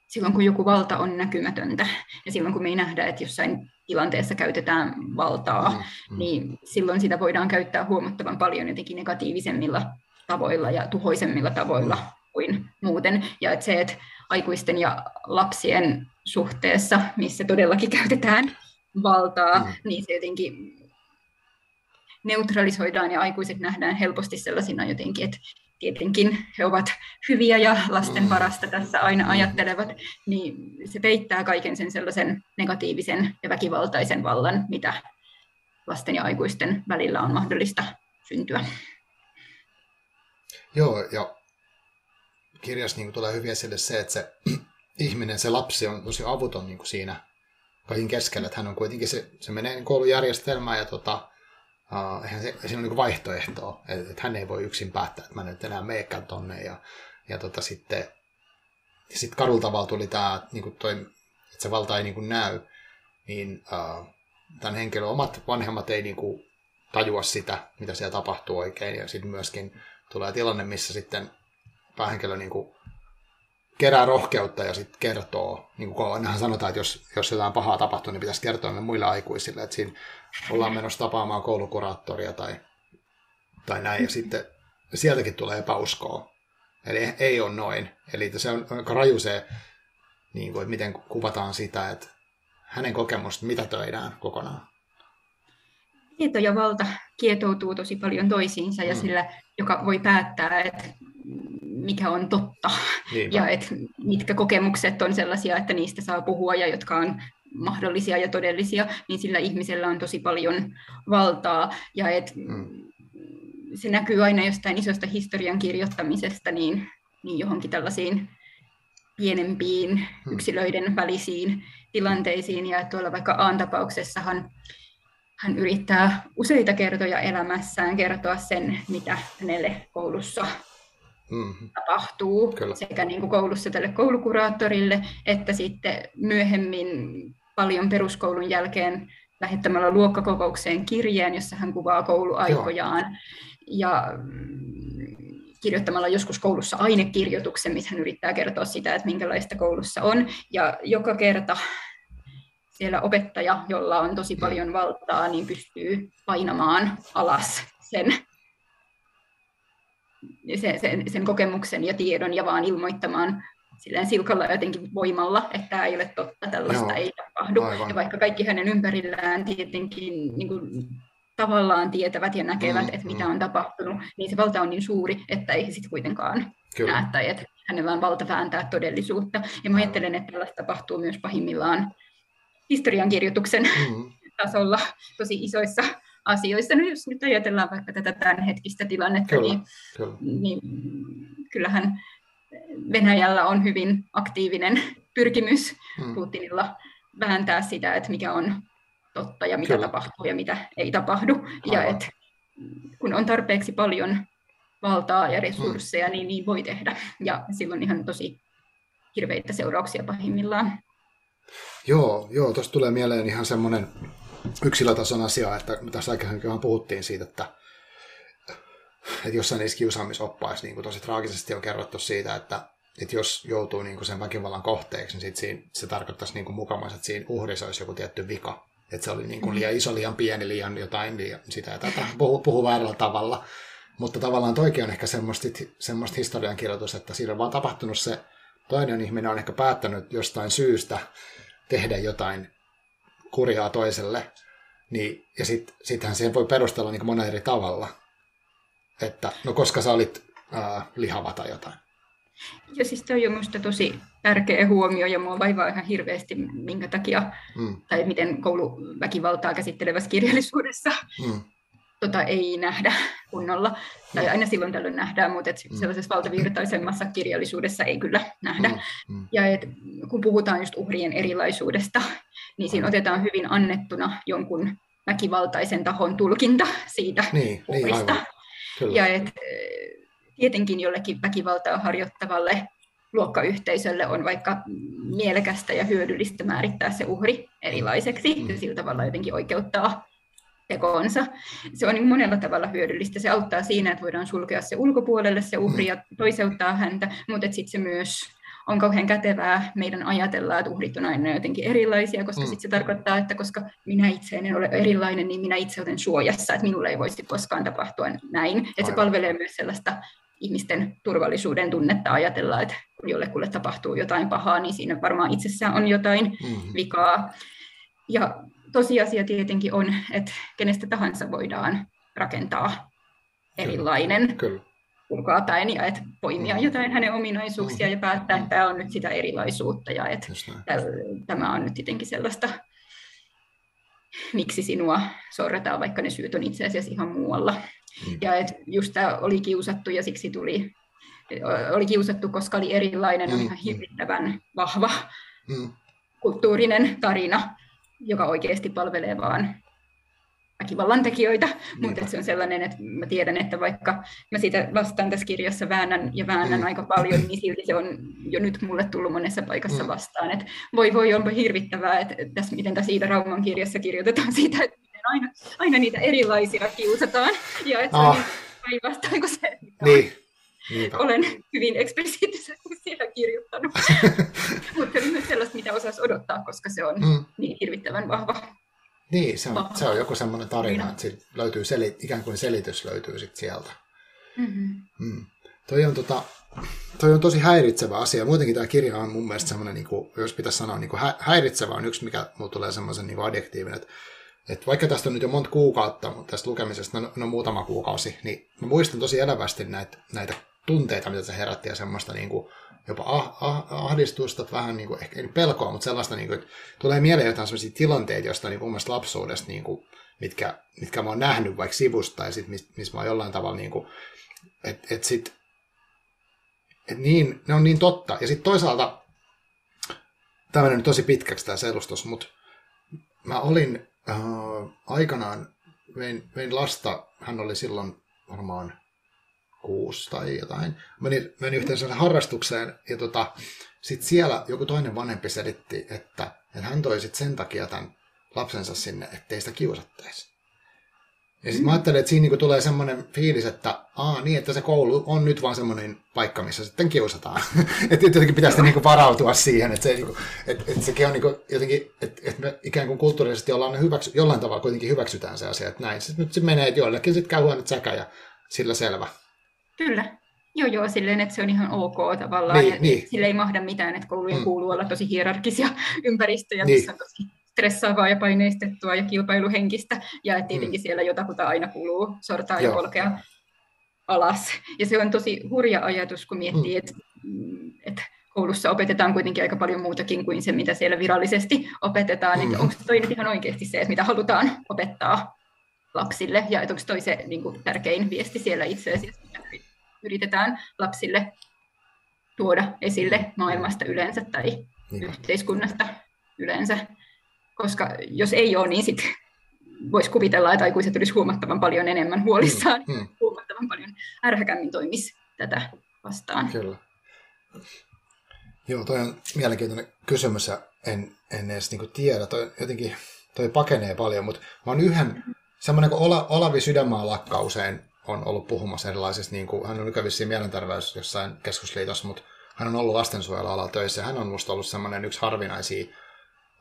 silloin kun joku valta on näkymätöntä ja silloin kun me ei nähdä, että jossain tilanteessa käytetään valtaa, mm, mm. niin silloin sitä voidaan käyttää huomattavan paljon jotenkin negatiivisemmilla tavoilla ja tuhoisemmilla tavoilla mm. kuin muuten. Ja että se, että aikuisten ja lapsien suhteessa, missä todellakin käytetään valtaa, mm. niin se jotenkin neutralisoidaan ja aikuiset nähdään helposti sellaisina jotenkin, että tietenkin he ovat hyviä ja lasten mm. parasta tässä aina mm. ajattelevat, niin se peittää kaiken sen sellaisen negatiivisen ja väkivaltaisen vallan, mitä lasten ja aikuisten välillä on mahdollista syntyä. Joo, ja kirjassa niin tulee hyvin esille se, että se ihminen, se lapsi on tosi avuton niin kuin siinä kaikin keskellä, että hän on kuitenkin, se, se menee koulujärjestelmään ja tota, Uh, se, siinä on niin vaihtoehtoa, että, että hän ei voi yksin päättää, että mä nyt enää meekään tonne. Ja, ja tota, sitten ja sit kadulla tavalla tuli tämä, niin että se valta ei niin kuin näy, niin uh, tämän henkilön omat vanhemmat ei niin kuin tajua sitä, mitä siellä tapahtuu oikein. Ja sitten myöskin tulee tilanne, missä sitten päähenkilö niin kuin kerää rohkeutta ja sitten kertoo, niin kuin sanotaan, että jos, jos jotain pahaa tapahtuu, niin pitäisi kertoa ne muille aikuisille, että siinä ollaan menossa tapaamaan koulukuraattoria tai, tai näin, ja sitten sieltäkin tulee epäuskoa. Eli ei ole noin. Eli se on aika raju se, niin kuin, että miten kuvataan sitä, että hänen kokemusta mitätöidään kokonaan. Tieto ja valta kietoutuu tosi paljon toisiinsa ja mm. sillä, joka voi päättää, että mikä on totta Niinpä. ja että mitkä kokemukset on sellaisia, että niistä saa puhua ja jotka on mahdollisia ja todellisia, niin sillä ihmisellä on tosi paljon valtaa ja et mm. se näkyy aina jostain isosta historian kirjoittamisesta niin, niin johonkin tällaisiin pienempiin mm. yksilöiden välisiin tilanteisiin ja tuolla vaikka Aan tapauksessahan hän yrittää useita kertoja elämässään kertoa sen, mitä hänelle koulussa mm-hmm. tapahtuu Kyllä. sekä niin kuin koulussa tälle koulukuraattorille, että sitten myöhemmin paljon peruskoulun jälkeen lähettämällä luokkakokoukseen kirjeen, jossa hän kuvaa kouluaikojaan. Joo. Ja mm, kirjoittamalla joskus koulussa ainekirjoituksen, missä hän yrittää kertoa sitä, että minkälaista koulussa on. Ja joka kerta siellä opettaja, jolla on tosi paljon valtaa, niin pystyy painamaan alas sen sen, sen, sen kokemuksen ja tiedon ja vaan ilmoittamaan silleen silkalla jotenkin voimalla, että tämä ei ole totta, tällaista Joo, ei tapahdu. Aivan. Ja vaikka kaikki hänen ympärillään tietenkin niin kuin, tavallaan tietävät ja näkevät, mm, että mitä mm. on tapahtunut, niin se valta on niin suuri, että ei sitten kuitenkaan Kyllä. näe, tai että hänellä on valta vääntää todellisuutta. Ja mä ajattelen, että tällaista tapahtuu myös pahimmillaan historiankirjoituksen mm. tasolla tosi isoissa asioissa. No jos nyt ajatellaan vaikka tätä tämänhetkistä tilannetta, kyllä, niin, kyllä. niin kyllähän Venäjällä on hyvin aktiivinen pyrkimys hmm. Putinilla vääntää sitä, että mikä on totta ja mitä kyllä. tapahtuu ja mitä ei tapahdu. Aivan. Ja että kun on tarpeeksi paljon valtaa ja resursseja, hmm. niin niin voi tehdä. Ja silloin ihan tosi hirveitä seurauksia pahimmillaan. Joo, joo tuosta tulee mieleen ihan semmoinen yksilötason asia, että tässä aikaisemmin puhuttiin siitä, että, että jossain niissä kiusaamisoppaissa niin tosi traagisesti on kerrottu siitä, että, että jos joutuu niin sen väkivallan kohteeksi, niin sit siinä, se tarkoittaisi niin mukamassa, että siinä uhrissa olisi joku tietty vika. Että se oli niin kuin liian iso, liian pieni, liian jotain, liian sitä ja tätä, puhuu, puhuu väärällä tavalla. Mutta tavallaan toikin on ehkä semmoista, semmoista historiankirjoitus, että siinä on vaan tapahtunut se toinen ihminen on ehkä päättänyt jostain syystä tehdä jotain kurjaa toiselle, niin, ja sitten sittenhän siihen voi perustella niin monen eri tavalla. Että no koska sä olit ää, lihava tai jotain. Ja siis toi on minusta tosi tärkeä huomio ja mua vaivaa ihan hirveästi, minkä takia, mm. tai miten kouluväkivaltaa käsittelevässä kirjallisuudessa mm. tota, ei nähdä kunnolla. Tai mm. aina silloin tällöin nähdään, mutta et mm. sellaisessa valtavirtaisemmassa kirjallisuudessa ei kyllä nähdä. Mm. Mm. Ja et, kun puhutaan just uhrien erilaisuudesta, niin siinä mm. otetaan hyvin annettuna jonkun väkivaltaisen tahon tulkinta siitä niin, niin uhrista. Niin, ja et, tietenkin jollekin väkivaltaa harjoittavalle luokkayhteisölle on vaikka mielekästä ja hyödyllistä määrittää se uhri erilaiseksi ja mm. sillä tavalla jotenkin oikeuttaa tekoonsa. Se on niin monella tavalla hyödyllistä. Se auttaa siinä, että voidaan sulkea se ulkopuolelle se uhri ja toiseuttaa häntä, mutta sitten se myös on kauhean kätevää meidän ajatella, että uhrit on aina jotenkin erilaisia, koska mm. sitten se tarkoittaa, että koska minä itse en ole erilainen, niin minä itse olen suojassa, että minulle ei voisi koskaan tapahtua näin. Että se palvelee myös sellaista ihmisten turvallisuuden tunnetta ajatella, että kun jollekulle tapahtuu jotain pahaa, niin siinä varmaan itsessään on jotain mm-hmm. vikaa. Ja tosiasia tietenkin on, että kenestä tahansa voidaan rakentaa erilainen Kyllä. Ulkoapäin ja että poimia mm-hmm. jotain hänen ominaisuuksia mm-hmm. ja päättää, että tämä on nyt sitä erilaisuutta ja että tämä on nyt tietenkin sellaista, miksi sinua sorretaan, vaikka ne syyt on itse asiassa ihan muualla. Mm. Ja et just tämä oli kiusattu ja siksi tuli, oli kiusattu, koska oli erilainen, mm. on ihan hirvittävän vahva mm. kulttuurinen tarina, joka oikeasti palvelee vaan väkivallan tekijöitä, mutta se on sellainen, että mä tiedän, että vaikka mä siitä vastaan tässä kirjassa väännän ja väännän mm. aika paljon, niin silti se on jo nyt mulle tullut monessa paikassa mm. vastaan, että voi voi onpa hirvittävää, että tässä, miten tässä Iida Rauman kirjassa kirjoitetaan siitä, että aina, aina niitä erilaisia kiusataan. Ja että se on niin päinvastoin kuin se, mitä niin. Niinpä. olen hyvin eksplisiittisesti siellä kirjoittanut. Mutta se myös sellaista, mitä osaisi odottaa, koska se on mm. niin hirvittävän vahva. Niin, se on, se on joku semmoinen tarina, että löytyy seli, ikään kuin selitys löytyy sit sieltä. Mm-hmm. Mm. Toi, on, tota, toi on tosi häiritsevä asia. Muutenkin tämä kirja on mun mielestä semmoinen, niin kuin, jos pitäisi sanoa, niin kuin häiritsevä on yksi, mikä mulle tulee semmoisen niin adjektiivin, että et vaikka tästä on nyt jo monta kuukautta, mutta tästä lukemisesta no, no muutama kuukausi, niin mä muistan tosi elävästi näitä, näitä tunteita, mitä se herätti ja semmoista niin kuin, jopa ah, ah, ahdistusta, vähän niin kuin, ehkä pelkoa, mutta sellaista, niin kuin, että tulee mieleen jotain sellaisia tilanteita, joista niin mun mielestä lapsuudesta, niin kuin, mitkä, mitkä mä oon nähnyt vaikka sivusta, tai sit, missä mis mä oon jollain tavalla, niin kuin, että et sit, et niin, ne on niin totta. Ja sitten toisaalta, tämä nyt tosi pitkäksi tämä selustus, mutta mä olin äh, aikanaan vein, vein lasta, hän oli silloin varmaan kuusi tai jotain. Menin, menin yhteen harrastukseen ja tota, sitten siellä joku toinen vanhempi selitti, että, että hän toi sit sen takia tämän lapsensa sinne, ettei sitä kiusattaisi. Ja sitten mä ajattelin, että siinä niinku tulee semmoinen fiilis, että aa, niin, että se koulu on nyt vaan semmoinen paikka, missä sitten kiusataan. että jotenkin pitäisi niinku varautua siihen, että, se, niinku, että, että sekin on niinku jotenkin, että, että me ikään kuin kulttuurisesti ollaan hyväksy, jollain tavalla kuitenkin hyväksytään se asia, että näin. Sitten nyt se menee, että joillekin sitten käy huonot säkä ja sillä selvä. Kyllä. Joo, joo, silleen, että se on ihan ok tavallaan. Niin, ja niin. Sille ei mahda mitään, että koulujen mm. kuuluu olla tosi hierarkisia ympäristöjä, niin. missä on tosi stressaavaa ja paineistettua ja kilpailuhenkistä, ja että tietenkin mm. siellä jotakuta aina kuluu sortaa Joo. ja polkea alas. Ja se on tosi hurja ajatus, kun miettii, mm. että et koulussa opetetaan kuitenkin aika paljon muutakin kuin se, mitä siellä virallisesti opetetaan. Mm. Että onko toi nyt ihan oikeasti se, että mitä halutaan opettaa lapsille, ja onko toi se niin kuin, tärkein viesti siellä itse asiassa, mitä yritetään lapsille tuoda esille maailmasta yleensä tai niin. yhteiskunnasta yleensä koska jos ei ole, niin sitten voisi kuvitella, että aikuiset olisi huomattavan paljon enemmän huolissaan, mm, mm. huomattavan paljon ärhäkämmin toimisi tätä vastaan. Kyllä. Joo, toi on mielenkiintoinen kysymys ja en, en edes niin tiedä. Toi, jotenkin toi pakenee paljon, mutta mä oon yhden, semmoinen kuin Olavi Sydänmaa lakkauseen on ollut puhumassa erilaisista, niin kuin, hän on nykävissiin mielenterveys jossain keskusliitossa, mutta hän on ollut lastensuojelualalla töissä. Hän on musta ollut semmoinen yksi harvinaisia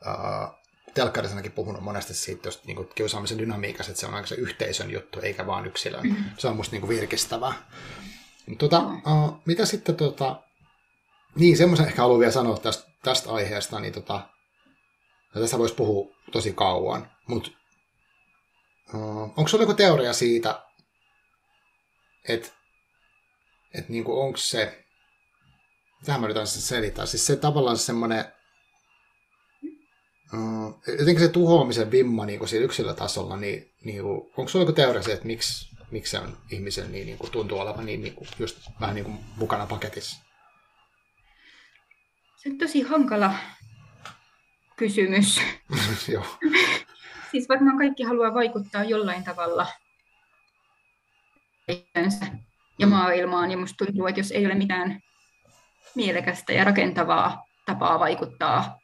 uh, telkkarisanakin puhunut monesti siitä just, niin kuin kiusaamisen dynamiikassa, että se on aika se yhteisön juttu, eikä vaan yksilön. Mm-hmm. Se on musta niin kuin virkistävää. Tota, uh, mitä sitten, tota, niin, semmoisen ehkä haluan vielä sanoa tästä, tästä aiheesta, niin tota, tässä voisi puhua tosi kauan, mutta uh, onko sinulla joku teoria siitä, että et niinku onko se, tähän mä yritän selittää, siis se tavallaan semmoinen, uh, jotenkin se tuhoamisen vimma niinku siinä yksilötasolla, niin niinku, onko sinulla joku teoria siitä, että miksi, miksi se on ihmisen niin, niinku, tuntuu olevan niin niinku, just vähän niinku mukana paketissa? Se on tosi hankala kysymys. Joo. siis varmaan kaikki haluaa vaikuttaa jollain tavalla ja mm. maailmaan. Ja musta tuntuu, että jos ei ole mitään mielekästä ja rakentavaa tapaa vaikuttaa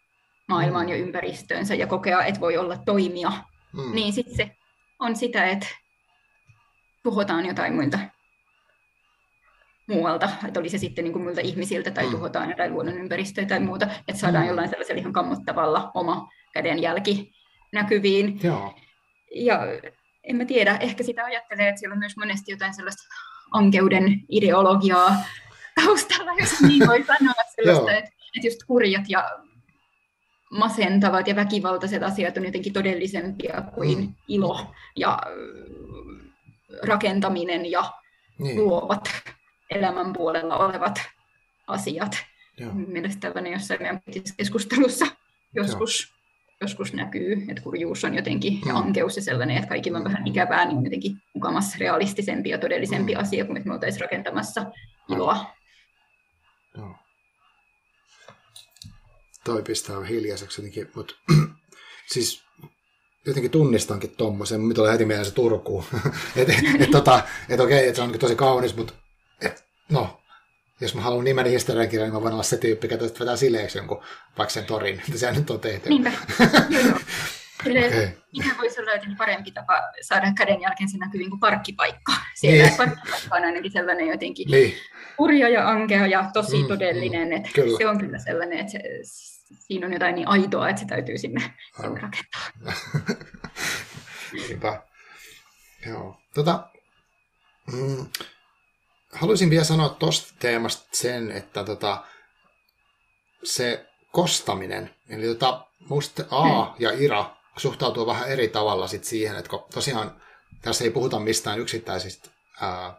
maailmaan mm. ja ympäristöönsä ja kokea, että voi olla toimija, mm. niin sitten se on sitä, että tuhotaan jotain muilta muualta, että oli se sitten niin kuin muilta ihmisiltä tai mm. tuhotaan jotain luonnonympäristöä tai muuta, että saadaan mm. jollain sellaisella ihan kammottavalla oma kädenjälki näkyviin. Joo. Ja en mä tiedä, ehkä sitä ajattelee, että siellä on myös monesti jotain sellaista ankeuden ideologiaa taustalla, jos niin voi sanoa sellaista, että, että just kurjat ja masentavat ja väkivaltaiset asiat on jotenkin todellisempia kuin mm. ilo ja rakentaminen ja niin. luovat elämän puolella olevat asiat. Joo. Mielestäni tällainen jossain meidän keskustelussa joskus, joskus näkyy, että kurjuus on jotenkin ja ankeus ja sellainen, että kaikilla on vähän ikävää, niin on jotenkin mukamassa realistisempi ja todellisempi mm. asia kuin että me oltaisiin rakentamassa iloa. Joo. Toi pistää hiljaiseksi jotenkin, mutta siis jotenkin tunnistankin tuommoisen, mitä tulee heti mieleen se Turku. että et, tota, et okei, että se on tosi kaunis, mutta et, no, jos mä haluan nimen historiankirjan, niin mä voin olla se tyyppi, joka vetää sileeksi jonkun vaikka sen torin, että se nyt on tehty. Niinpä, joo, Okay. Mikä voisi olla jotenkin parempi tapa saada käden jälkeen se näkyviin kuin parkkipaikka. Siellä niin. parkkipaikka on ainakin sellainen jotenkin niin. hurja ja ankea ja tosi mm, todellinen. Mm, että kyllä. Se on kyllä sellainen, että se, siinä on jotain niin aitoa, että se täytyy sinne, sinne rakentaa. Niinpä. Joo. Tota, mm, haluaisin vielä sanoa tuosta teemasta sen, että tota, se kostaminen, eli tota, musta A ja Ira suhtautuu vähän eri tavalla sit siihen, että tosiaan tässä ei puhuta mistään yksittäisistä ää,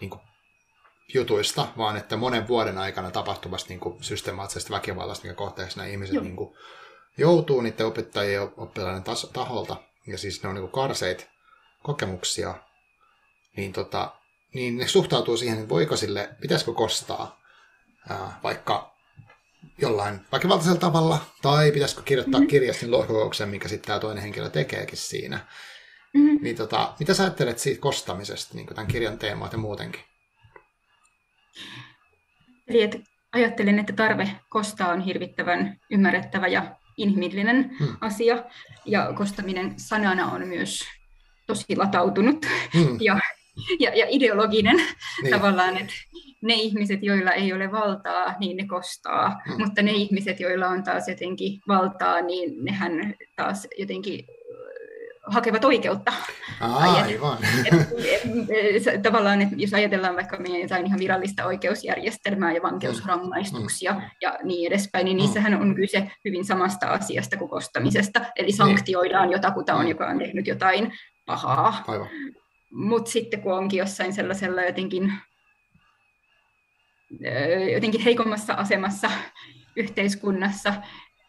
niin kuin jutuista, vaan että monen vuoden aikana tapahtuvasta niin kuin systemaattisesta väkivallasta, mikä kohteeksi nämä ihmiset niin kuin, joutuu niiden opettajien ja oppilaiden taholta, ja siis ne on niin kuin karseita kokemuksia, niin tota, niin ne suhtautuu siihen, että voiko sille, pitäisikö kostaa ää, vaikka jollain väkivaltaisella tavalla, tai pitäisikö kirjoittaa mm-hmm. kirjastin lohkokouksen, mikä sitten tämä toinen henkilö tekeekin siinä. Mm-hmm. Niin tota, mitä sä ajattelet siitä kostamisesta, niin tämän kirjan teemaa ja muutenkin? Eli että ajattelen, että tarve kostaa on hirvittävän ymmärrettävä ja inhimillinen hmm. asia, ja kostaminen sanana on myös tosi latautunut hmm. ja ja, ja ideologinen niin. tavallaan, että ne ihmiset, joilla ei ole valtaa, niin ne kostaa, hmm. mutta ne ihmiset, joilla on taas jotenkin valtaa, niin nehän taas jotenkin hakevat oikeutta. Aivan. Et, et, et, tavallaan, että jos ajatellaan vaikka meidän jotain ihan virallista oikeusjärjestelmää ja vankeusrangaistuksia mm. ja niin edespäin, niin niissähän on kyse hyvin samasta asiasta kuin kostamisesta. Eli sanktioidaan niin. jotakuta on, joka on tehnyt jotain pahaa. Aivan. Mutta sitten kun onkin jossain sellaisella jotenkin, jotenkin heikommassa asemassa yhteiskunnassa,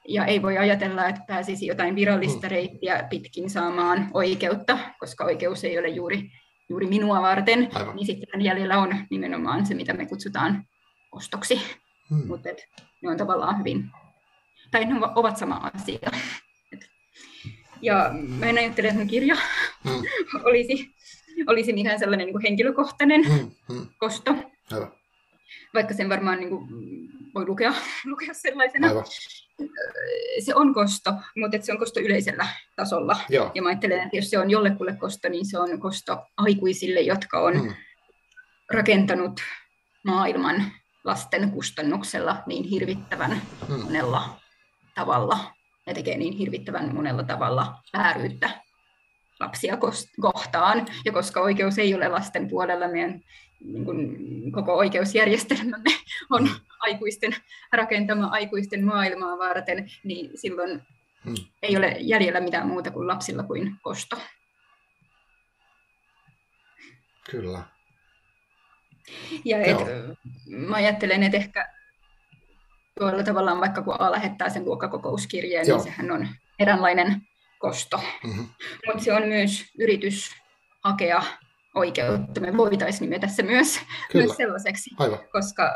ja ei voi ajatella, että pääsisi jotain virallista mm. reittiä pitkin saamaan oikeutta, koska oikeus ei ole juuri, juuri minua varten, Aivan. niin sitten jäljellä on nimenomaan se, mitä me kutsutaan ostoksi. Hmm. Mutta ne on tavallaan hyvin, tai ne ovat sama asia. Ja mä en ajattele, että mun kirja hmm. olisi olisi ihan sellainen niin kuin henkilökohtainen mm, mm. kosto. Aivan. Vaikka sen varmaan niin kuin, voi lukea, lukea sellaisena. Aivan. Se on kosto, mutta se on kosto yleisellä tasolla. Joo. Ja mä ajattelen, että jos se on jollekulle kosto, niin se on kosto aikuisille, jotka on mm. rakentanut maailman lasten kustannuksella niin hirvittävän mm. monella tavalla ja tekee niin hirvittävän monella tavalla vääryyttä lapsia kohtaan. Ja koska oikeus ei ole lasten puolella, meidän niin kuin, koko oikeusjärjestelmämme on aikuisten rakentama aikuisten maailmaa varten, niin silloin hmm. ei ole jäljellä mitään muuta kuin lapsilla kuin kosto. Kyllä. Ja et, mä ajattelen, että ehkä tuolla tavallaan vaikka kun A lähettää sen luokkakokouskirjeen, niin Joo. niin sehän on eräänlainen kosto. Mm-hmm. Mutta se on myös yritys hakea oikeutta. Me voitaisiin nimetä se myös, myös sellaiseksi, Aivan. koska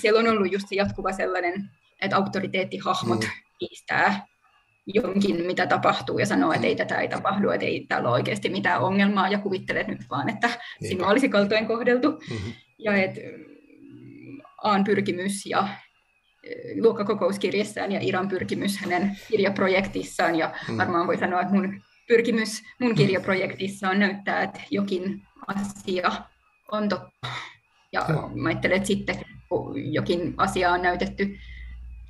siellä on ollut just se jatkuva sellainen, että auktoriteettihahmot mm. kiistää jonkin, mitä tapahtuu, ja sanoo, että ei tätä ei tapahdu, että ei täällä ole oikeasti mitään ongelmaa, ja kuvittelet nyt vaan, että Niinpä. sinua olisi kaltoin kohdeltu. Mm-hmm. Ja että Aan pyrkimys ja luokkakokouskirjassaan ja Iran pyrkimys hänen kirjaprojektissaan, ja mm. varmaan voi sanoa, että mun pyrkimys mun mm. kirjaprojektissa on näyttää, että jokin asia on totta. Ja Joo. mä ajattelen, että sitten kun jokin asia on näytetty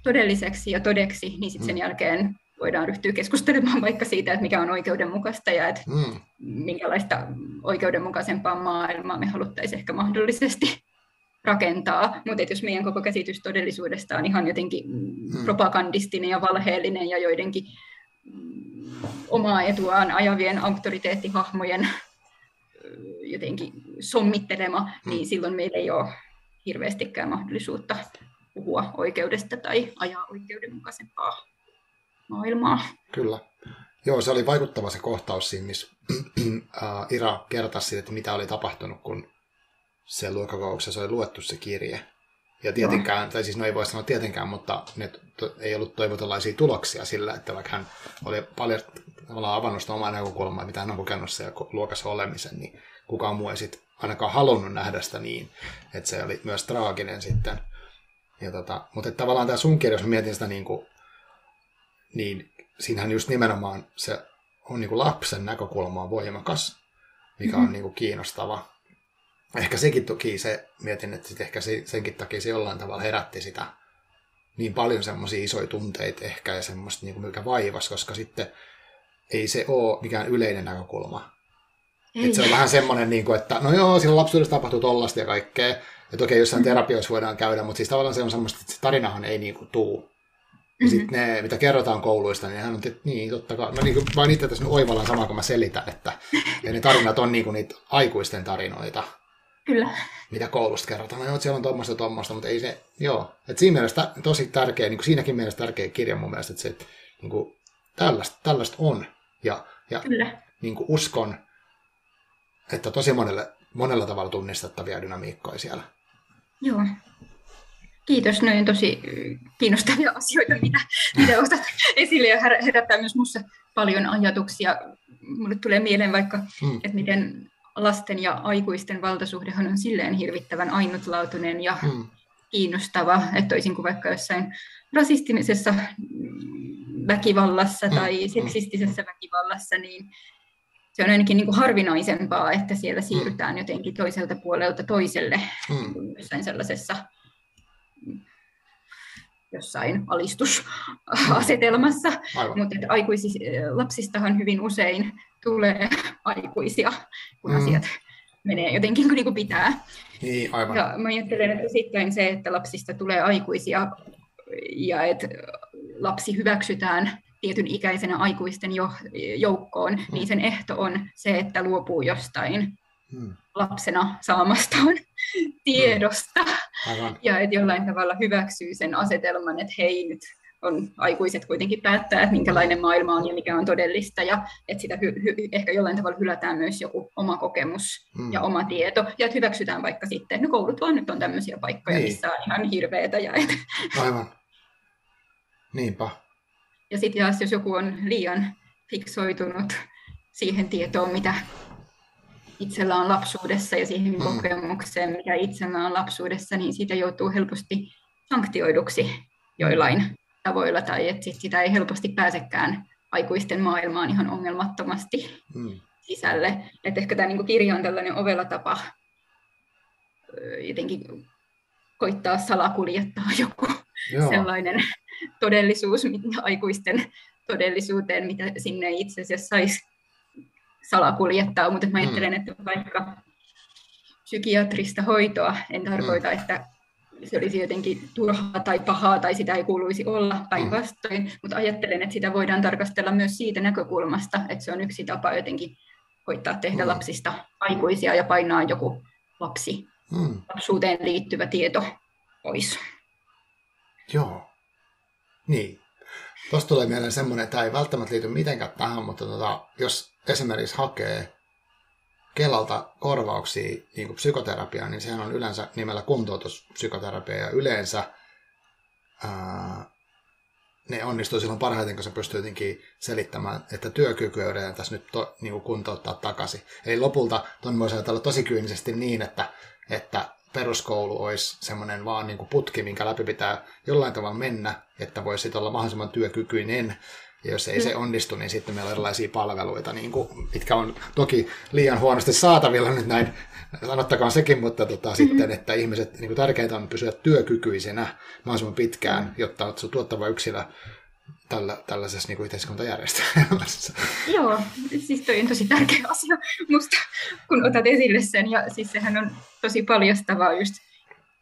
todelliseksi ja todeksi, niin sitten sen mm. jälkeen voidaan ryhtyä keskustelemaan vaikka siitä, että mikä on oikeudenmukaista ja että mm. minkälaista oikeudenmukaisempaa maailmaa me haluttaisiin ehkä mahdollisesti rakentaa. Mutta jos meidän koko käsitys todellisuudesta on ihan jotenkin mm. propagandistinen ja valheellinen ja joidenkin mm, omaa etuaan ajavien auktoriteettihahmojen jotenkin sommittelema, mm. niin silloin meillä ei ole hirveästikään mahdollisuutta puhua oikeudesta tai ajaa oikeudenmukaisempaa maailmaa. Kyllä. Joo, se oli vaikuttava se kohtaus siinä, missä Ira kertasi, että mitä oli tapahtunut, kun se luokkakokouksessa oli luettu se kirje. Ja tietenkään, tai siis no ei voi sanoa tietenkään, mutta ne to, ei ollut toivotunlaisia tuloksia sillä, että vaikka hän oli paljon tavallaan avannut sitä omaa näkökulmaa, mitä hän on kokenut siellä luokassa olemisen, niin kukaan muu ei sit ainakaan halunnut nähdä sitä niin, että se oli myös traaginen sitten. Ja tota, mutta että tavallaan tämä sun kirja, jos mietin sitä niin kuin, niin siinähän just nimenomaan se on niin kuin lapsen näkökulma on voimakas, mikä on mm-hmm. niin kuin kiinnostava. Ehkä sekin toki se, mietin, että sit ehkä se, senkin takia se jollain tavalla herätti sitä niin paljon semmoisia isoja tunteita ehkä ja semmoista, niin kuin mikä vaivas, koska sitten ei se ole mikään yleinen näkökulma. Et se on vähän semmoinen, niin kuin, että no joo, silloin lapsuudessa tapahtuu tollasta ja kaikkea. Ja toki jossain mm-hmm. terapioissa voidaan käydä, mutta siis tavallaan se on semmoista, että se tarinahan ei niin kuin tuu. Ja mm-hmm. sitten ne, mitä kerrotaan kouluista, niin hän on, että niin, totta kai. Mä niin kuin, vain itse tässä oivallan samaa, kun mä selitän, että ja ne tarinat on niin kuin niitä aikuisten tarinoita. Kyllä. Mitä koulusta kerrotaan. No joo, siellä on tuommoista tuommoista, mutta ei se, joo. Et siinä mielessä tosi tärkeä, niin kuin siinäkin mielessä tärkeä kirja mun mielestä, että se, että niin kuin, tällaista, tällaista on. Ja, ja Kyllä. Niin kuin uskon, että tosi monelle, monella tavalla tunnistettavia dynamiikkoja siellä. Joo. Kiitos, ne on tosi kiinnostavia asioita, mitä, mitä otat esille ja herättää myös minussa paljon ajatuksia. Mulle tulee mieleen vaikka, hmm. että miten lasten ja aikuisten valtasuhdehan on silleen hirvittävän ainutlaatuinen ja hmm. kiinnostava, että toisin kuin vaikka jossain rasistisessa väkivallassa hmm. tai hmm. seksistisessä väkivallassa, niin se on ainakin niin kuin harvinaisempaa, että siellä mm. siirrytään jotenkin toiselta puolelta toiselle mm. jossain sellaisessa jossain alistusasetelmassa, mm. mutta aikuisista, lapsistahan hyvin usein tulee aikuisia, kun mm. asiat menee jotenkin niin kuin pitää. Niin, aivan. Ja mä ajattelen, että sitten se, että lapsista tulee aikuisia ja että lapsi hyväksytään tietyn ikäisenä aikuisten jo, joukkoon, mm. niin sen ehto on se, että luopuu jostain mm. lapsena saamastaan tiedosta. Mm. Ja että jollain tavalla hyväksyy sen asetelman, että hei nyt on aikuiset kuitenkin päättää, että minkälainen maailma on ja mikä on todellista, ja että sitä hy- hy- ehkä jollain tavalla hylätään myös joku oma kokemus mm. ja oma tieto, ja että hyväksytään vaikka sitten, että no koulut vaan nyt on tämmöisiä paikkoja, niin. missä on ihan hirveetä. Ja et... Aivan. Niinpä. Ja sitten taas, jos joku on liian fiksoitunut siihen tietoon, mitä itsellä on lapsuudessa ja siihen mm. kokemukseen, mikä itsellä on lapsuudessa, niin siitä joutuu helposti sanktioiduksi joillain tavoilla, tai että sit sitä ei helposti pääsekään aikuisten maailmaan ihan ongelmattomasti mm. sisälle. Et ehkä tämä niinku kirja on tällainen ovella tapa jotenkin koittaa salakuljettaa joku Joo. sellainen todellisuus, aikuisten todellisuuteen, mitä sinne itse asiassa saisi salakuljettaa, mutta mä ajattelen, että vaikka psykiatrista hoitoa en tarkoita, mm. että se olisi jotenkin turhaa tai pahaa tai sitä ei kuuluisi olla päinvastoin, mm. mutta ajattelen, että sitä voidaan tarkastella myös siitä näkökulmasta, että se on yksi tapa jotenkin koittaa tehdä mm. lapsista aikuisia ja painaa joku lapsi mm. lapsuuteen liittyvä tieto pois. Joo. Niin. Tuosta tulee mieleen semmoinen, että tämä ei välttämättä liity mitenkään tähän, mutta tota, jos esimerkiksi hakee Kelalta korvauksia niin kuin psykoterapiaan, niin sehän on yleensä nimellä kuntoutuspsykoterapia ja yleensä ää, ne onnistuu silloin parhaiten, kun se pystyy jotenkin selittämään, että työkykyä yritetään tässä nyt to, niin kuin kuntouttaa takaisin. Eli lopulta tuon voisi ajatella tosi kyynisesti niin, että, että peruskoulu olisi semmoinen vaan niin kuin putki, minkä läpi pitää jollain tavalla mennä, että voisi olla mahdollisimman työkykyinen ja jos ei se mm. onnistu, niin sitten meillä on erilaisia palveluita, niin kuin, mitkä on toki liian huonosti saatavilla nyt näin, sanottakaan sekin, mutta tota, mm-hmm. sitten, että ihmiset, niin kuin tärkeintä on pysyä työkykyisenä mahdollisimman pitkään, mm. jotta olet tuottava yksilö tällä, tällaisessa niin yhteiskuntajärjestelmässä. Joo, siis toi on tosi tärkeä asia musta, kun otat esille sen, ja siis sehän on tosi paljastavaa just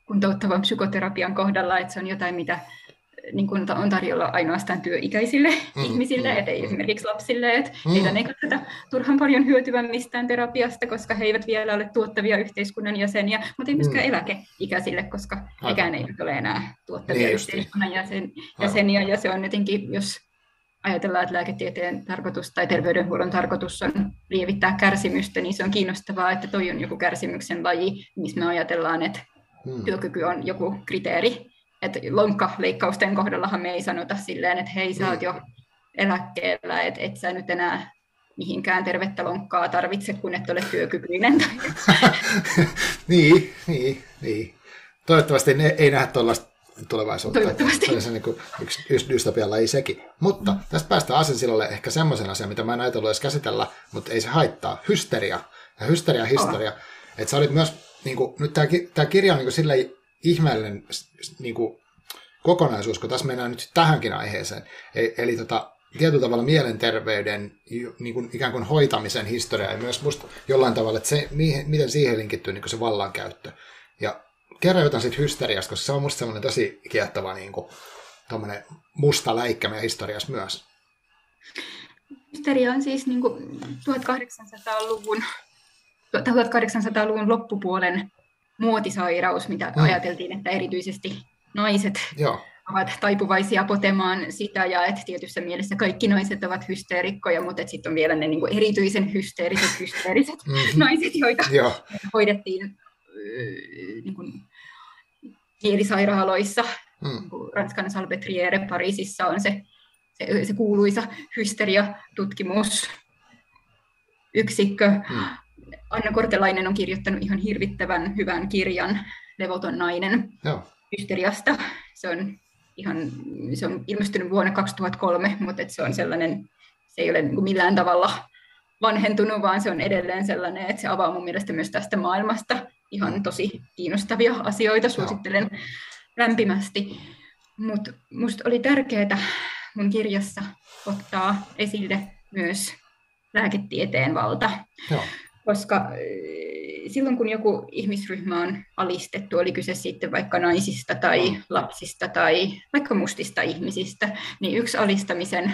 kuntouttavan psykoterapian kohdalla, että se on jotain, mitä niin kuin on tarjolla ainoastaan työikäisille mm, ihmisille, mm, ettei mm. esimerkiksi lapsille, että mm. heidän ei katsota turhan paljon hyötyvän mistään terapiasta, koska he eivät vielä ole tuottavia yhteiskunnan jäseniä, mutta ei myöskään mm. eläkeikäisille, koska Aivan. hekään eivät ole enää tuottavia niin yhteiskunnan jäsen, jäseniä, ja se on jotenkin, jos ajatellaan, että lääketieteen tarkoitus tai terveydenhuollon tarkoitus on lievittää kärsimystä, niin se on kiinnostavaa, että toi on joku kärsimyksen laji, missä me ajatellaan, että hmm. työkyky on joku kriteeri että lonkkaleikkausten kohdallahan me ei sanota silleen, että hei sä oot jo eläkkeellä, että et sä nyt enää mihinkään tervettä lonkkaa tarvitse, kun et ole työkykyinen. niin, niin, niin. Toivottavasti ne ei nähdä tuollaista tulevaisuutta. Toivottavasti. Se on niin yksi dystopian laji sekin. Mutta mm. tästä päästään asensillalle ehkä semmoisen asian, mitä mä en ajatellut edes käsitellä, mutta ei se haittaa. Hysteria ja hysteria historia. Oh. Että sä olit myös, niin kuin, nyt tämä kirja on niin silleen ihmeellinen niin kuin, kokonaisuus, kun tässä mennään nyt tähänkin aiheeseen. Eli, eli tota, tietyllä tavalla mielenterveyden niin kuin, ikään kuin hoitamisen historia ja myös musta jollain tavalla, että se, miten siihen linkittyy niin se vallankäyttö. Ja kerro jotain siitä hysteriasta, koska se on musta semmoinen tosi kiehtova niin kuin, musta läikkä meidän historiassa myös. Hysteria on siis niin kuin 1800-luvun 1800-luvun loppupuolen muotisairaus, mitä mm. ajateltiin, että erityisesti naiset Joo. ovat taipuvaisia potemaan sitä, ja että tietyssä mielessä kaikki naiset ovat hysteerikkoja, mutta sitten on vielä ne niin kuin erityisen hysteeriset, hysteeriset mm-hmm. naiset, joita Joo. hoidettiin niin kuin, kielisairaaloissa. Mm. Niin Ranskan Salpetriere Pariisissa on se, se, se kuuluisa hysteria-tutkimus yksikkö. Mm. Anna Kortelainen on kirjoittanut ihan hirvittävän hyvän kirjan Levoton nainen Joo. hysteriasta. Se on, ihan, se on ilmestynyt vuonna 2003, mutta se on sellainen, se ei ole niin millään tavalla vanhentunut, vaan se on edelleen sellainen, että se avaa mun mielestä myös tästä maailmasta ihan tosi kiinnostavia asioita. Suosittelen Joo. lämpimästi. Mutta minusta oli tärkeää mun kirjassa ottaa esille myös lääketieteen valta. Joo koska äh, silloin kun joku ihmisryhmä on alistettu, oli kyse sitten vaikka naisista tai mm. lapsista tai vaikka mustista ihmisistä, niin yksi alistamisen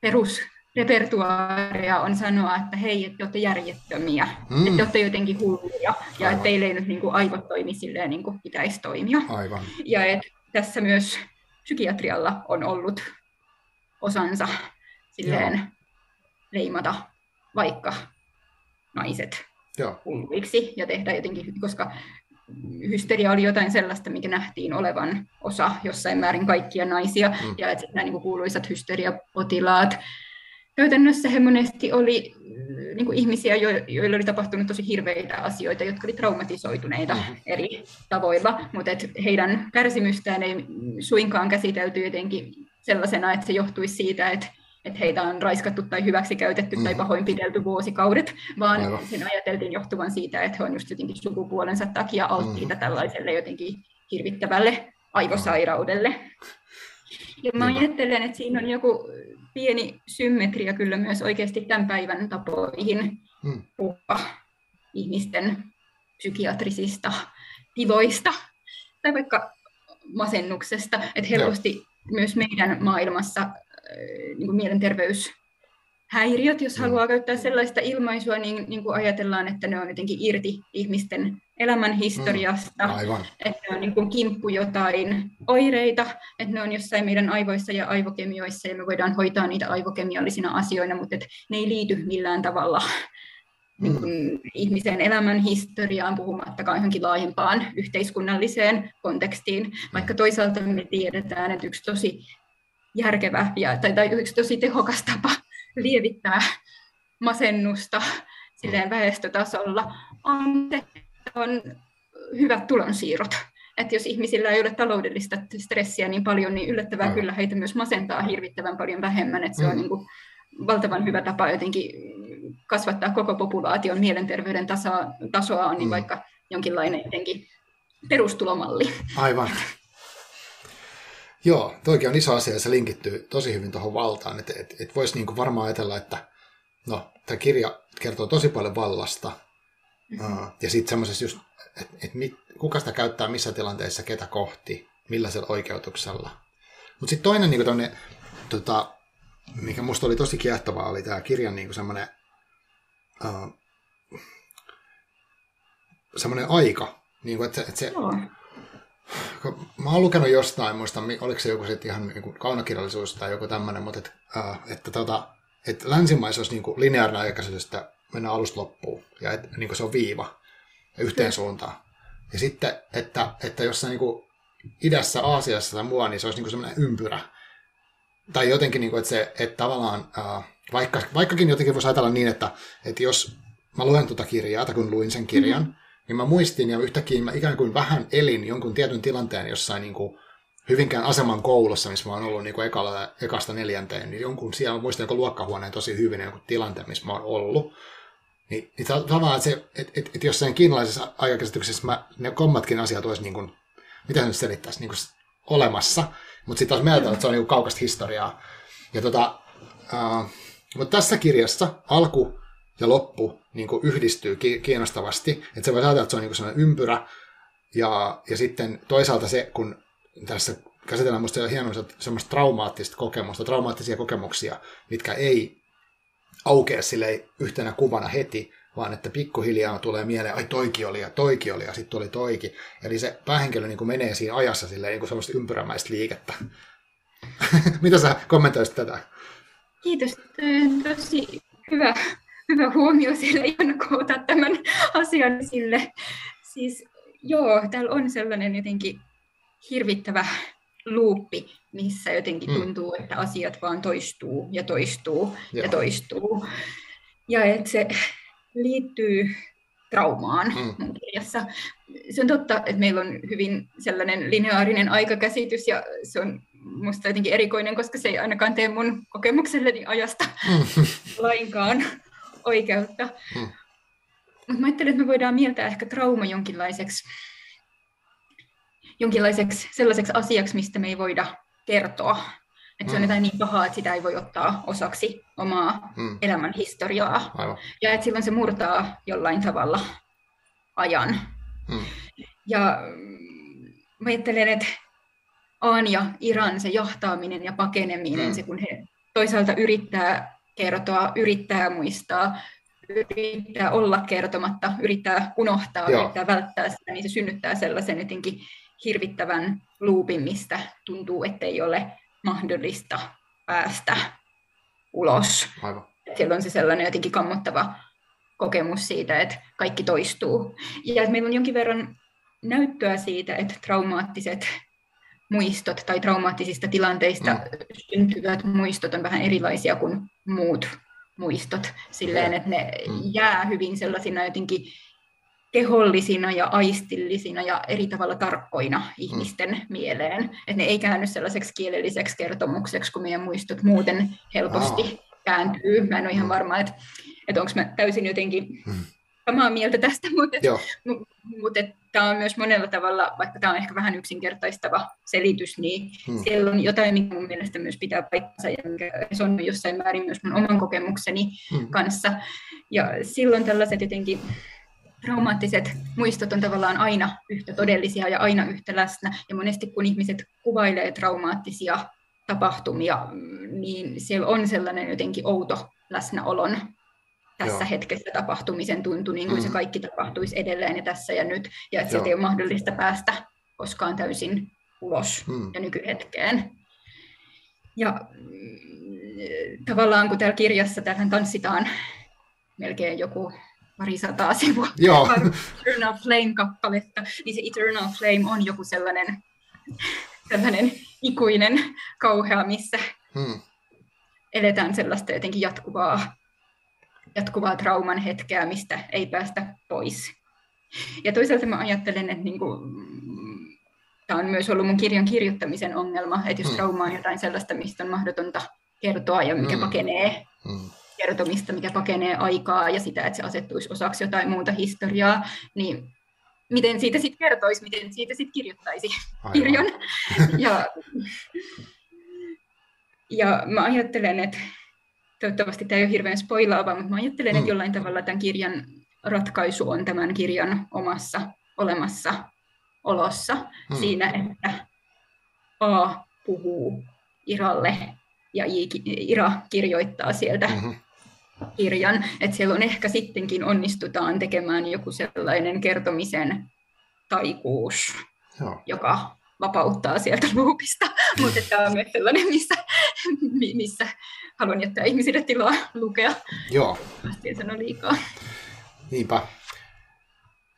perusrepertuaaria on sanoa, että hei, että te olette järjettömiä, mm. että te olette jotenkin hulluja ja että teille ei nyt niin kuin aivot toimi silleen niin kuin pitäisi toimia. Aivan. Ja että tässä myös psykiatrialla on ollut osansa silleen Joo. leimata vaikka naiset hulluiksi ja tehdä jotenkin, koska hysteria oli jotain sellaista, mikä nähtiin olevan osa jossain määrin kaikkia naisia, mm. ja että nämä niin kuin kuuluisat hysteriapotilaat, käytännössä he monesti oli niin kuin ihmisiä, joilla oli tapahtunut tosi hirveitä asioita, jotka oli traumatisoituneita mm-hmm. eri tavoilla, mutta et heidän kärsimystään ei suinkaan käsitelty jotenkin sellaisena, että se johtuisi siitä, että että heitä on raiskattu tai hyväksikäytetty mm. tai pahoinpidelty vuosikaudet, vaan Aivan. sen ajateltiin johtuvan siitä, että he on just jotenkin sukupuolensa takia alttiita mm. tällaiselle jotenkin hirvittävälle aivosairaudelle. Ja mä ajattelen, että siinä on joku pieni symmetria kyllä myös oikeasti tämän päivän tapoihin hmm. puhua ihmisten psykiatrisista tiloista tai vaikka masennuksesta, että helposti Joo. myös meidän maailmassa niin kuin mielenterveys häiriöt, jos mm. haluaa käyttää sellaista ilmaisua, niin, niin kuin ajatellaan, että ne on jotenkin irti ihmisten elämän historiasta, mm, että ne on niin kuin kimppu jotain oireita, että ne on jossain meidän aivoissa ja aivokemioissa, ja me voidaan hoitaa niitä aivokemiallisina asioina, mutta että ne ei liity millään tavalla niin kuin ihmisen elämän historiaan, puhumattakaan johonkin laajempaan yhteiskunnalliseen kontekstiin, vaikka toisaalta me tiedetään, että yksi tosi järkevä ja, tai, tai yksi tosi tehokas tapa lievittää masennusta silleen väestötasolla on, on hyvät tulonsiirrot. Että jos ihmisillä ei ole taloudellista stressiä niin paljon, niin yllättävää Aivan. kyllä heitä myös masentaa hirvittävän paljon vähemmän. Että se mm. on niin kuin valtavan hyvä tapa jotenkin kasvattaa koko populaation mielenterveyden tasoa, tasoa on niin mm. vaikka jonkinlainen jotenkin perustulomalli. Aivan. Joo, toikin on iso asia ja se linkittyy tosi hyvin tuohon valtaan. Että et, et voisi niinku varmaan ajatella, että no, tämä kirja kertoo tosi paljon vallasta. Mm-hmm. Ja sitten semmoisessa just, että et kuka sitä käyttää missä tilanteessa, ketä kohti, millaisella oikeutuksella. Mutta sitten toinen niinku tonne, tota, mikä musta oli tosi kiehtovaa, oli tämä kirjan niinku semmoinen uh, semmoinen aika. Niinku, että, että se, Joo mä oon lukenut jostain, muista, oliko se joku sitten ihan niin kaunokirjallisuus tai joku tämmöinen, mutta et, äh, että, tota, että länsimaissa olisi niin lineaarinen aikaisuus, että mennään alusta loppuun ja et, niin se on viiva yhteen mm. suuntaan. Ja sitten, että, että jossain niin idässä, Aasiassa tai muualla, niin se olisi niin semmoinen ympyrä. Tai jotenkin, niin kuin, että, se, että tavallaan, äh, vaikka, vaikkakin jotenkin voisi ajatella niin, että, että jos mä luen tuota kirjaa, tai kun luin sen kirjan, mm-hmm niin mä muistin ja yhtäkkiä mä ikään kuin vähän elin jonkun tietyn tilanteen jossain niin kuin Hyvinkään aseman koulussa, missä mä oon ollut niin kuin ekalla, ekasta neljänteen, niin jonkun siellä muistan jonkun luokkahuoneen tosi hyvin jonkun tilanteen, missä mä oon ollut. Niin, niin tavallaan, se, että, että, että jossain kiinalaisessa aikakäsityksessä mä, ne kommatkin asiat olisi niin kuin, mitä se nyt selittäisi, niin kuin olemassa, mutta sitten taas mieltä, että se on niin kaukasta historiaa. Ja tota, uh, mutta tässä kirjassa alku ja loppu niin kuin yhdistyy kiinnostavasti. Että se voi ajatella, että se on niin sellainen ympyrä. Ja, ja sitten toisaalta se, kun tässä käsitellään minusta hieman semmoista traumaattista kokemusta, traumaattisia kokemuksia, mitkä ei aukea sille yhtenä kuvana heti, vaan että pikkuhiljaa tulee mieleen, ai toiki oli ja toiki oli ja sitten tuli toiki. Eli se päähenkilö niin menee siinä ajassa silleen, niin semmoista ympyrämäistä liikettä. Mitä sä kommentoisit tätä? Kiitos. Tosi hyvä hyvä huomio siellä ihan koota tämän asian sille. Siis joo, täällä on sellainen jotenkin hirvittävä luuppi, missä jotenkin mm. tuntuu, että asiat vaan toistuu ja toistuu Joo. ja toistuu. Ja että se liittyy traumaan mm. mun kirjassa. Se on totta, että meillä on hyvin sellainen lineaarinen aikakäsitys ja se on musta jotenkin erikoinen, koska se ei ainakaan tee mun kokemukselleni ajasta mm. lainkaan oikeutta. Hmm. Mutta mä ajattelen, että me voidaan mieltää ehkä trauma jonkinlaiseksi, jonkinlaiseksi sellaiseksi asiaksi, mistä me ei voida kertoa. Että se on hmm. jotain niin pahaa, että sitä ei voi ottaa osaksi omaa hmm. elämän historiaa. Aivan. Ja että silloin se murtaa jollain tavalla ajan. Hmm. Ja mä ajattelen, että Aan ja Iran, se jahtaaminen ja pakeneminen, hmm. se kun he toisaalta yrittää kertoa, yrittää muistaa, yrittää olla kertomatta, yrittää unohtaa, Joo. yrittää välttää sitä, niin se synnyttää sellaisen jotenkin hirvittävän luupin, mistä tuntuu, ettei ole mahdollista päästä ulos. Aivan. Siellä on se sellainen jotenkin kammottava kokemus siitä, että kaikki toistuu. Ja että meillä on jonkin verran näyttöä siitä, että traumaattiset muistot tai traumaattisista tilanteista mm. syntyvät muistot on vähän erilaisia kuin muut muistot. Silleen, että ne mm. jää hyvin sellaisina jotenkin kehollisina ja aistillisina ja eri tavalla tarkkoina mm. ihmisten mm. mieleen. Että ne ei käänny sellaiseksi kielelliseksi kertomukseksi, kun meidän muistot muuten helposti wow. kääntyy. Mä en ole ihan mm. varma, että, että onko mä täysin jotenkin mm. Samaa mieltä tästä, mutta, mutta tämä on myös monella tavalla, vaikka tämä on ehkä vähän yksinkertaistava selitys, niin hmm. siellä on jotain, mikä mun mielestä myös pitää paikkansa ja mikä on jossain määrin myös mun oman kokemukseni hmm. kanssa. Ja silloin tällaiset jotenkin traumaattiset muistot on tavallaan aina yhtä todellisia ja aina yhtä läsnä. Ja monesti kun ihmiset kuvailee traumaattisia tapahtumia, niin se on sellainen jotenkin outo läsnäolon tässä Joo. hetkessä tapahtumisen tuntu, niin kuin mm. se kaikki tapahtuisi edelleen ja tässä ja nyt, ja että sieltä ei ole mahdollista päästä koskaan täysin ulos mm. ja nykyhetkeen. Ja mm, tavallaan kun täällä kirjassa tähän tanssitaan melkein joku pari sataa sivua Joo. Eternal Flame-kappaletta, niin se Eternal Flame on joku sellainen, sellainen ikuinen kauhea, missä hmm. eletään sellaista jotenkin jatkuvaa, jatkuvaa trauman hetkeä, mistä ei päästä pois. Ja toisaalta mä ajattelen, että niin kuin, tämä on myös ollut mun kirjan kirjoittamisen ongelma, että jos hmm. trauma on jotain sellaista, mistä on mahdotonta kertoa ja mikä hmm. pakenee hmm kertomista, mikä pakenee aikaa ja sitä, että se asettuisi osaksi jotain muuta historiaa, niin miten siitä sitten kertoisi, miten siitä sitten kirjoittaisi Aivan. kirjan. Ja, ja mä ajattelen, että toivottavasti tämä ei ole hirveän spoilaava, mutta mä ajattelen, mm. että jollain tavalla tämän kirjan ratkaisu on tämän kirjan omassa olemassa olossa mm. siinä, että A puhuu Iralle ja Ira kirjoittaa sieltä mm-hmm kirjan, että siellä on ehkä sittenkin onnistutaan tekemään joku sellainen kertomisen taikuus, Joo. joka vapauttaa sieltä luupista, mutta tämä on myös sellainen, missä, missä haluan jättää ihmisille tilaa lukea. Joo. En sano liikaa. Niinpä.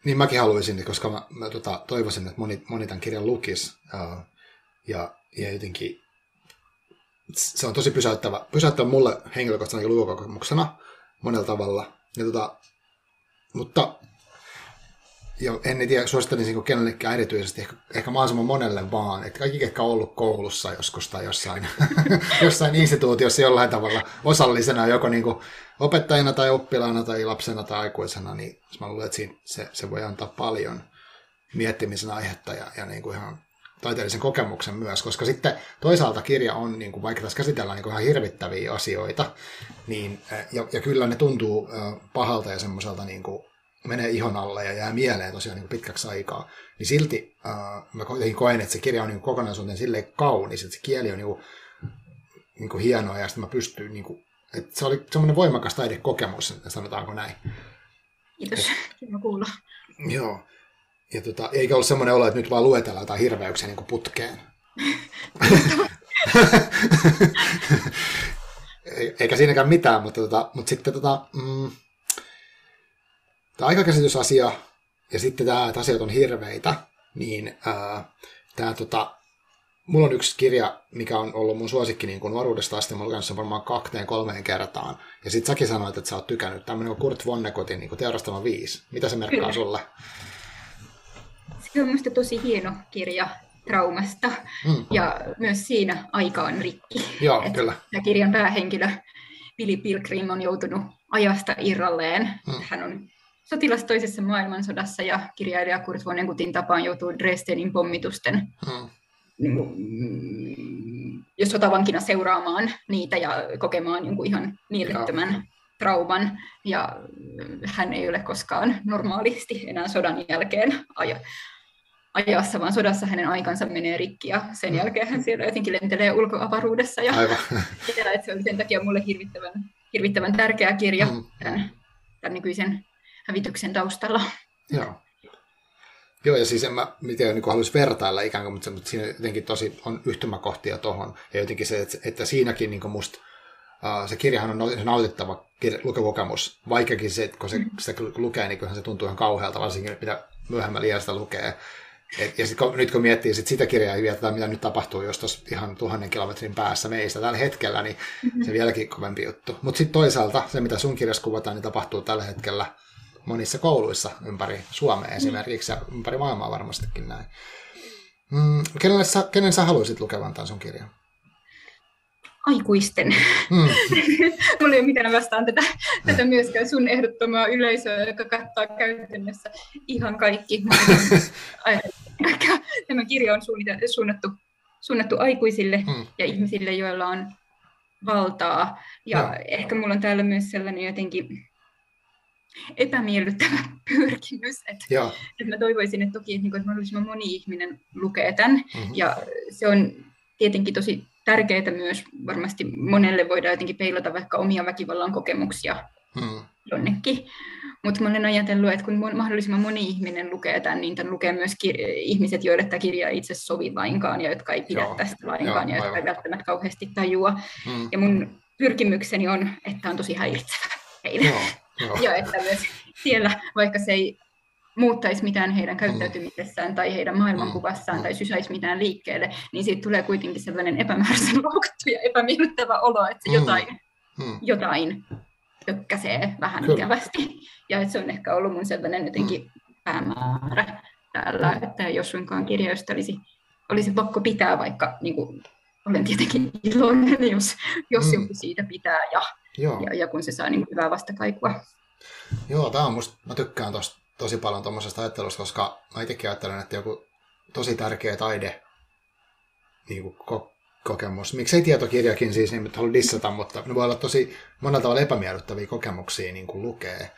Niin mäkin haluaisin, koska mä, mä tota, toivoisin, että moni, moni tämän kirjan lukisi. Uh, ja, ja jotenkin se on tosi pysäyttävä, pysäyttävä mulle henkilökohtaisena luokokemuksena monella tavalla. Ja tota, mutta jo, en tiedä, suosittelisinko kenellekään erityisesti, ehkä, ehkä mahdollisimman monelle vaan, että kaikki, ketkä on ollut koulussa joskus tai jossain, jossain instituutiossa jollain tavalla osallisena, joko niin kuin opettajana tai oppilaana tai lapsena tai aikuisena, niin mä luulen, että siinä, se, se voi antaa paljon miettimisen aihetta ja, ja niin kuin ihan taiteellisen kokemuksen myös, koska sitten toisaalta kirja on, niin kuin vaikka tässä käsitellään niin kuin ihan hirvittäviä asioita, niin, ja, ja kyllä ne tuntuu pahalta ja semmoiselta niin kuin menee ihon alle ja jää mieleen tosiaan niin pitkäksi aikaa, niin silti äh, mä kuitenkin koen, että se kirja on niin kokonaisuuteen silleen kaunis, että se kieli on niin kuin, niin kuin hienoa ja sitten mä pystyn, niin kuin, että se oli semmoinen voimakas taidekokemus, sanotaanko näin. Kiitos, kiva kuulla. Joo. Ja tota, eikä ole semmoinen olo, että nyt vaan luetellaan jotain hirveyksiä niin putkeen. eikä siinäkään mitään, mutta, tota, mutta sitten tota, mm, tämä aikakäsitysasia ja sitten tämä, että asiat on hirveitä, niin ää, tämä, tota, mulla on yksi kirja, mikä on ollut mun suosikki niin nuoruudesta asti, mä olen sen varmaan kahteen kolmeen kertaan. Ja sitten säkin sanoit, että sä oot tykännyt. Tämmöinen Kurt Vonnegutin niin Teurastama 5. Mitä se merkkaa Kyllä. sulle? Se on minusta tosi hieno kirja traumasta mm. ja myös siinä aika on rikki. Joo, Et kyllä. Ja kirjan päähenkilö Billy Pilgrim on joutunut ajasta irralleen. Mm. Hän on sotilas toisessa maailmansodassa ja kirjailija Kurt Vonnegutin tapaan joutuu Dresdenin pommitusten mm. niin kuin, mm, jos sotavankina seuraamaan niitä ja kokemaan jonkun ihan mielettömän trauman ja hän ei ole koskaan normaalisti enää sodan jälkeen aja, ajassa, vaan sodassa hänen aikansa menee rikki ja sen mm. jälkeen hän siellä jotenkin lentelee ulkoavaruudessa. Ja, Aivan. ja että se oli sen takia mulle hirvittävän, hirvittävän tärkeä kirja mm. tämän, tämän nykyisen hävityksen taustalla. Joo. Joo, ja siis en mä miten niin haluaisi vertailla ikään kuin, mutta, mutta siinä jotenkin tosi on yhtymäkohtia tuohon. Ja jotenkin se, että, että siinäkin niin musta uh, se kirjahan on nautittava lukekokemus, vaikkakin se, kun se, mm. sitä lukee, niin se tuntuu ihan kauhealta, varsinkin mitä myöhemmällä iästä lukee. Et, ja sit, kun, nyt kun miettii sit sitä kirjaa ja tätä, mitä nyt tapahtuu jos tuossa ihan tuhannen kilometrin päässä meistä tällä hetkellä, niin mm-hmm. se vieläkin kovempi juttu. Mutta sitten toisaalta se, mitä sun kirjassa kuvataan, niin tapahtuu tällä hetkellä monissa kouluissa ympäri Suomea mm. esimerkiksi ja ympäri maailmaa varmastikin näin. Mm, kenelle sä, kenen sä haluaisit lukevan tämän sun kirjan? aikuisten. Mm. Mulla ei ole mitään vastaan tätä, tätä myöskään sun ehdottomaa yleisöä, joka katsoo käytännössä ihan kaikki. Tämä kirja on suunnattu, suunnattu aikuisille mm. ja ihmisille, joilla on valtaa. Ja no. ehkä mulla on täällä myös sellainen jotenkin epämiellyttävä pyrkimys. Että, että mä toivoisin, että toki että, että mahdollisimman moni ihminen lukee tämän. Mm-hmm. Ja se on tietenkin tosi tärkeää myös. Varmasti monelle voidaan jotenkin peilata vaikka omia väkivallan kokemuksia mm. jonnekin. Mutta mä olen ajatellut, että kun mahdollisimman moni ihminen lukee tämän, niin tämän lukee myös kir- ihmiset, joille tämä kirja ei itse sovi lainkaan ja jotka ei pidä Joo. tästä lainkaan Joo, ja jotka ei välttämättä kauheasti tajua. Mm. Ja mun pyrkimykseni on, että on tosi häiritsevä heille. Joo. Joo. ja että myös siellä, vaikka se ei muuttaisi mitään heidän käyttäytymisessään tai heidän maailmankuvassaan tai sysäisi mitään liikkeelle, niin siitä tulee kuitenkin sellainen epämääräisen loukattu ja epämiellyttävä olo, että se jotain, mm. jotain tökkäsee vähän Kyllä. ikävästi. Ja että se on ehkä ollut mun sellainen jotenkin päämäärä täällä, että jos suinkaan kirjoista olisi, olisi pakko pitää, vaikka niin kuin, olen tietenkin iloinen, jos, jos mm. joku siitä pitää ja, ja, ja kun se saa niin hyvää vastakaikua. Joo, tämä on musta, mä tykkään tosta tosi paljon tuommoisesta ajattelusta, koska mä itsekin ajattelen, että joku tosi tärkeä taide niin kuin ko- kokemus. Miksei tietokirjakin siis, niin nyt haluan dissata, mutta ne voi olla tosi monella tavalla epämiellyttäviä kokemuksia niin kuin lukee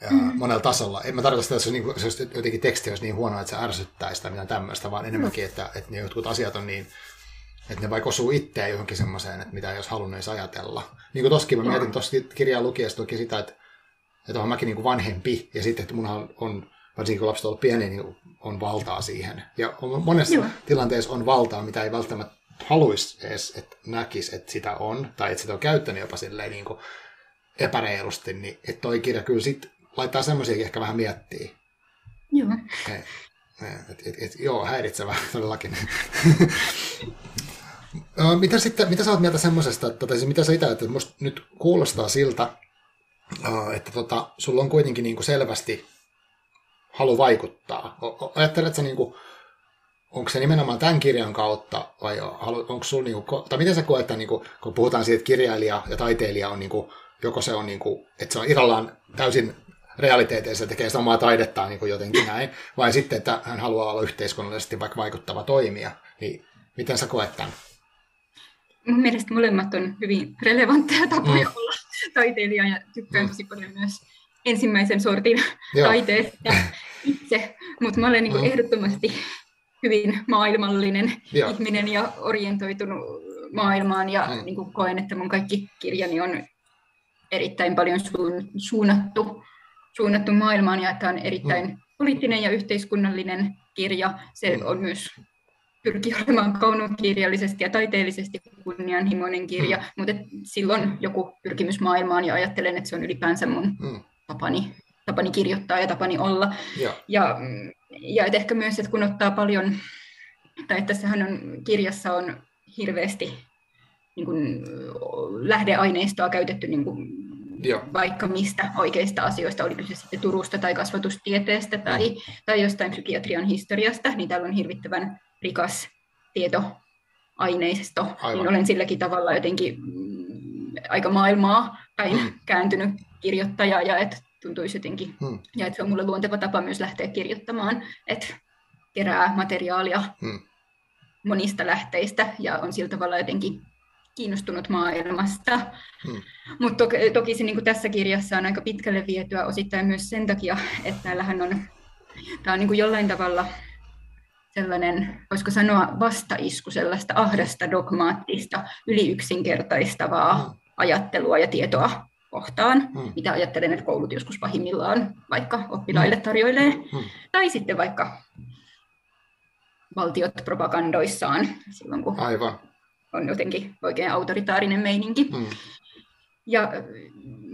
ja mm. monella tasolla. En mä tarkoita sitä, että se, niin kuin, se jotenkin teksti olisi niin huono, että se ärsyttäisi tai mitään tämmöistä, vaan enemmänkin, että, että ne jotkut asiat on niin, että ne vaikka osuu itseään johonkin semmoiseen, että mitä olisi halunnut edes ajatella. Niin kuin toskin mä mietin tuossa kirjaa lukiessa toki sitä, että että olen mäkin niin kuin vanhempi, ja sitten, että munhan on, varsinkin kun lapset ovat pieniä, niin on valtaa siihen. Ja monessa Joo. tilanteessa on valtaa, mitä ei välttämättä haluaisi edes, että näkisi, että sitä on, tai että sitä on käyttänyt jopa silleen niin kuin epäreilusti, niin että toi kirja kyllä sit laittaa semmoisiakin ehkä vähän miettiä. Joo. Et, et, et, et, joo, häiritsevä todellakin. mitä, sitten, mitä sä oot mieltä semmoisesta, että, tai siis mitä sä itse että musta nyt kuulostaa siltä, että tota, sulla on kuitenkin niin kuin selvästi halu vaikuttaa. Ajatteletko kuin, onko se nimenomaan tämän kirjan kautta, vai onko sulla, kuin, tai miten sä koet, että niin kuin, kun puhutaan siitä, että kirjailija ja taiteilija on, niin kuin, joko se on, niin kuin, että se on irrallaan täysin realiteeteissa tekee samaa taidettaan niin jotenkin näin, vai sitten, että hän haluaa olla yhteiskunnallisesti vaikka vaikuttava toimija, niin miten sä koet tämän? Mun mielestä molemmat on hyvin relevantteja tapoja mm. olla taiteilija ja tykkään mm. tosi paljon myös ensimmäisen sortin Joo. taiteesta itse, mutta mä olen niin mm. ehdottomasti hyvin maailmallinen Joo. ihminen ja orientoitunut maailmaan ja mm. niin kuin koen, että mun kaikki kirjani on erittäin paljon suunnattu, suunnattu maailmaan ja että on erittäin mm. poliittinen ja yhteiskunnallinen kirja. Se mm. on myös pyrkii olemaan kaunokirjallisesti ja taiteellisesti kunnianhimoinen kirja, mm. mutta silloin joku pyrkimys maailmaan ja ajattelen, että se on ylipäänsä mun mm. tapani, tapani kirjoittaa ja tapani olla. Ja, ja, ja et ehkä myös, että kun ottaa paljon, tai että tässähän on, kirjassa on hirveästi niin kuin, lähdeaineistoa käytetty niin kuin, Joo. vaikka mistä oikeista asioista, oli kyse sitten Turusta tai kasvatustieteestä tai, mm. tai jostain psykiatrian historiasta, niin täällä on hirvittävän rikas tietoaineisto, Aivan. niin olen silläkin tavalla jotenkin mm, aika maailmaa päin hmm. kääntynyt kirjoittaja ja että tuntuisi jotenkin, hmm. ja että se on mulle luonteva tapa myös lähteä kirjoittamaan, että kerää materiaalia hmm. monista lähteistä ja on sillä tavalla jotenkin kiinnostunut maailmasta. Hmm. Mutta toki, toki se niin tässä kirjassa on aika pitkälle vietyä osittain myös sen takia, että täällähän on, tämä on niin jollain tavalla sellainen, voisiko sanoa vastaisku, sellaista ahdasta, dogmaattista, yliyksinkertaistavaa mm. ajattelua ja tietoa kohtaan, mm. mitä ajattelen, että koulut joskus pahimmillaan vaikka oppilaille mm. tarjoilee, mm. tai sitten vaikka valtiot propagandoissaan silloin, kun Aivan. on jotenkin oikein autoritaarinen meininki. Mm. Ja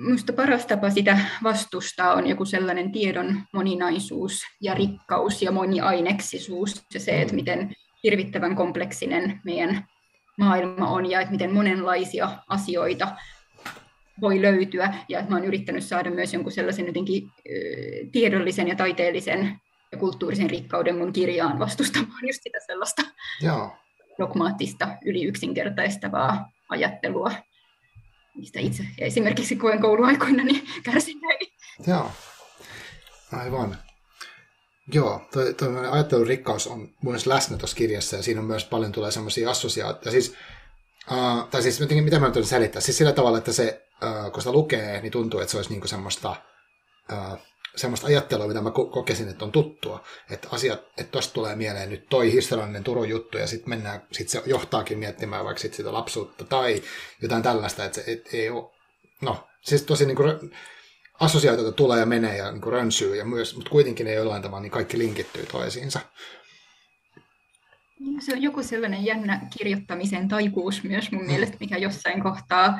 minusta paras tapa sitä vastustaa on joku sellainen tiedon moninaisuus ja rikkaus ja moniaineksisuus ja se, että mm. miten hirvittävän kompleksinen meidän maailma on ja että miten monenlaisia asioita voi löytyä ja että mä olen yrittänyt saada myös jonkun sellaisen jotenkin tiedollisen ja taiteellisen ja kulttuurisen rikkauden mun kirjaan vastustamaan just sitä sellaista Joo. dogmaattista, yli yksinkertaistavaa ajattelua, mistä itse esimerkiksi koen kouluaikoina niin kärsineeni. Joo, aivan. Joo, toi, toi ajattelun rikkaus on myös läsnä tuossa kirjassa ja siinä on myös paljon tulee semmoisia assosiaatioita. Siis, uh, tai siis jotenkin, mitä mä nyt selittää? Siis sillä tavalla, että se, uh, kun sitä lukee, niin tuntuu, että se olisi niinku semmoista, uh, ajattelua, mitä mä kokesin, että on tuttua. Että asiat, että tuosta tulee mieleen nyt toi historiallinen Turun juttu ja sitten mennään, sit se johtaakin miettimään vaikka sit sitä lapsuutta tai jotain tällaista, että se et, ei ole, no, siis tosi niinku assosiaatioita tulee ja menee ja niin kuin rönsyy, ja myös, mutta kuitenkin ei jollain tavalla niin kaikki linkittyy toisiinsa. Niin, se on joku sellainen jännä kirjoittamisen taikuus myös mun mm. mielestä, mikä jossain kohtaa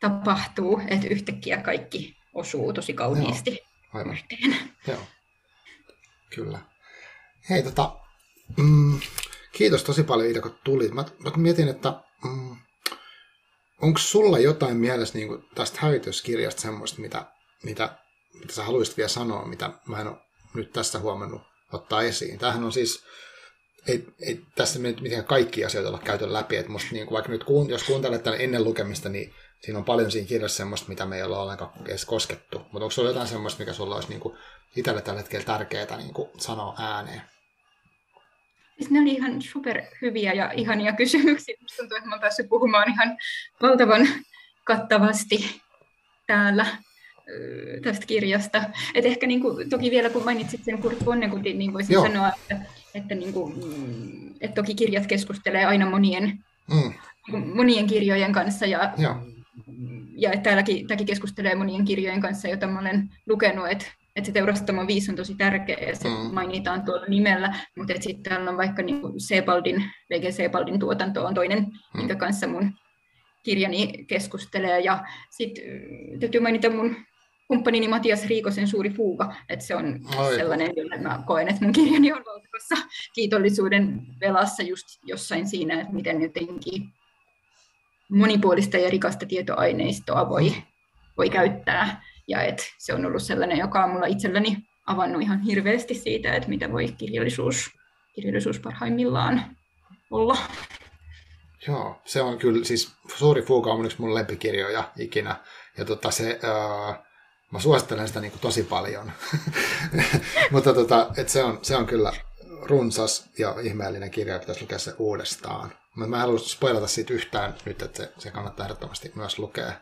tapahtuu, että yhtäkkiä kaikki osuu tosi kauniisti Joo, aivan. yhteen. Joo, kyllä. Hei, tota, mm, kiitos tosi paljon Ida, kun tulit. Mä, mä mietin, että mm, onko sulla jotain mielessä niin kuin tästä hävityskirjasta semmoista, mitä mitä, mitä sä haluaisit vielä sanoa, mitä mä en ole nyt tässä huomannut ottaa esiin. Tämähän on siis, ei, ei tässä nyt mitenkään kaikki asioita olla käyty läpi, että musta niin vaikka nyt kuun, jos kuuntelet tänne ennen lukemista, niin siinä on paljon siinä kirjassa semmoista, mitä me ei olla ollenkaan edes koskettu. Mutta onko sulla jotain semmoista, mikä sulla olisi niin kuin itselle tällä hetkellä tärkeää niin kuin sanoa ääneen? Siis ne oli ihan super hyviä ja ihania kysymyksiä. Musta tuntuu, että mä olen päässyt puhumaan ihan valtavan kattavasti täällä tästä kirjasta. Et ehkä niin kuin, toki vielä kun mainitsit sen Kurt Vonneguttin, niin voisin Joo. sanoa, että, että, niin kuin, mm, että toki kirjat keskustelee aina monien, mm. Monien kirjojen kanssa ja, Joo. Ja että täälläkin, tämäkin keskustelee monien kirjojen kanssa, joita mä olen lukenut, että että se teurastamo 5 on tosi tärkeä ja se mm. mainitaan tuolla nimellä, mutta sitten täällä on vaikka niin Sebaldin, VG Sebaldin tuotanto on toinen, mm. minkä kanssa mun kirjani keskustelee. Ja sitten täytyy mainita mun kumppanini Matias Riikosen suuri fuuga, että se on Oi. sellainen, jolle mä koen, että mun kirjani on valtakossa kiitollisuuden velassa just jossain siinä, että miten jotenkin monipuolista ja rikasta tietoaineistoa voi, voi käyttää. Ja että se on ollut sellainen, joka on mulla itselläni avannut ihan hirveästi siitä, että mitä voi kirjallisuus, kirjallisuus parhaimmillaan olla. Joo, se on kyllä, siis Suuri Fuuga on yksi mun lempikirjoja ikinä. Ja tota se, äh, Mä suosittelen sitä niin kuin tosi paljon. Mutta tota, et se, on, se on kyllä runsas ja ihmeellinen kirja, ja pitäisi lukea se uudestaan. Mutta mä en halua spoilata siitä yhtään nyt, että se, se kannattaa ehdottomasti myös lukea.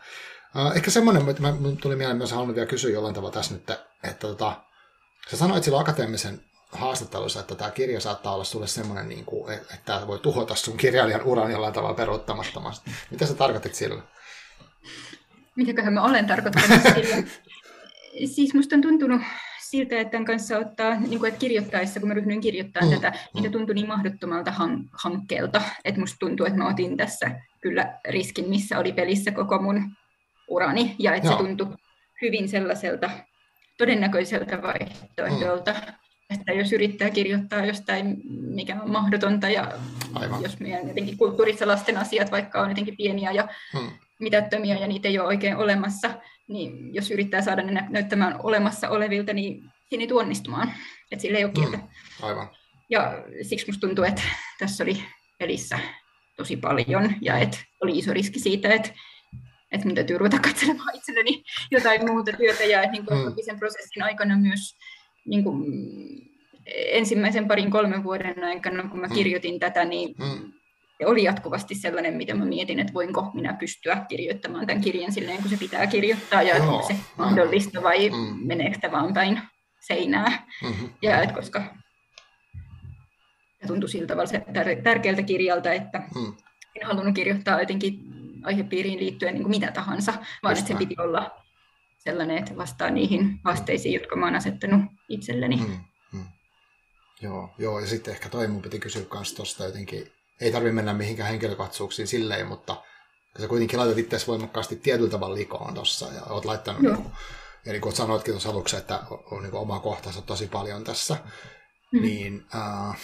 Uh, ehkä semmoinen, että mä, tuli mieleen myös halunnut vielä kysyä jollain tavalla tässä nyt, että, että tota, sä sanoit silloin akateemisen haastattelussa, että tämä kirja saattaa olla sulle semmoinen, niin kuin, että tämä voi tuhota sun kirjailijan uran jollain tavalla peruuttamattomasti. Mitä sä tarkoitit sillä? Mitäköhän mä olen tarkoittanut sillä? siis musta on tuntunut siltä, että tämän kanssa ottaa, niin kuin, että kirjoittaessa, kun mä ryhdyin kirjoittamaan mm, tätä, niin se tuntui niin mahdottomalta han- hankkeelta, että musta tuntuu, että mä otin tässä kyllä riskin, missä oli pelissä koko mun urani, ja että Joo. se tuntui hyvin sellaiselta todennäköiseltä vaihtoehdolta, mm. että jos yrittää kirjoittaa jostain, mikä on mahdotonta, ja Aivan. jos meidän jotenkin kulttuurissa lasten asiat vaikka on jotenkin pieniä ja mm. Mitättömiä, ja niitä ei ole oikein olemassa, niin jos yrittää saada ne näyttämään olemassa olevilta, niin siinä ei tule onnistumaan. Että sillä ei ole kieltä. Mm, aivan. Ja siksi musta tuntuu, että tässä oli pelissä tosi paljon ja että oli iso riski siitä, että, että minun täytyy ruveta katselemaan itselleni jotain muuta työtä ja että niin kuin mm. sen prosessin aikana myös niin kuin, ensimmäisen parin kolmen vuoden aikana, kun mä mm. kirjoitin tätä, niin mm oli jatkuvasti sellainen, mitä mä mietin, että voinko minä pystyä kirjoittamaan tämän kirjan silleen, kun se pitää kirjoittaa, ja Joo. onko se mahdollista vai mm. meneekö sitä vaan päin seinää. Mm-hmm. Ja että koska tuntui siltä tavalla se tär- tärkeältä kirjalta, että mm. en halunnut kirjoittaa jotenkin aihepiiriin liittyen niin kuin mitä tahansa, vaan Just että se piti olla sellainen, että vastaa niihin haasteisiin, jotka mä oon asettanut itselleni. Mm. Mm. Joo, joo, ja sitten ehkä toi mun piti kysyä myös tuosta jotenkin ei tarvitse mennä mihinkään henkilökatsuuksiin silleen, mutta sä kuitenkin laitat itse voimakkaasti tietyllä tavalla likoon tuossa ja oot laittanut, niin kuin, ja niin kuin sanoitkin tuossa aluksi, että on, niin oma kohtansa tosi paljon tässä, mm. niin uh,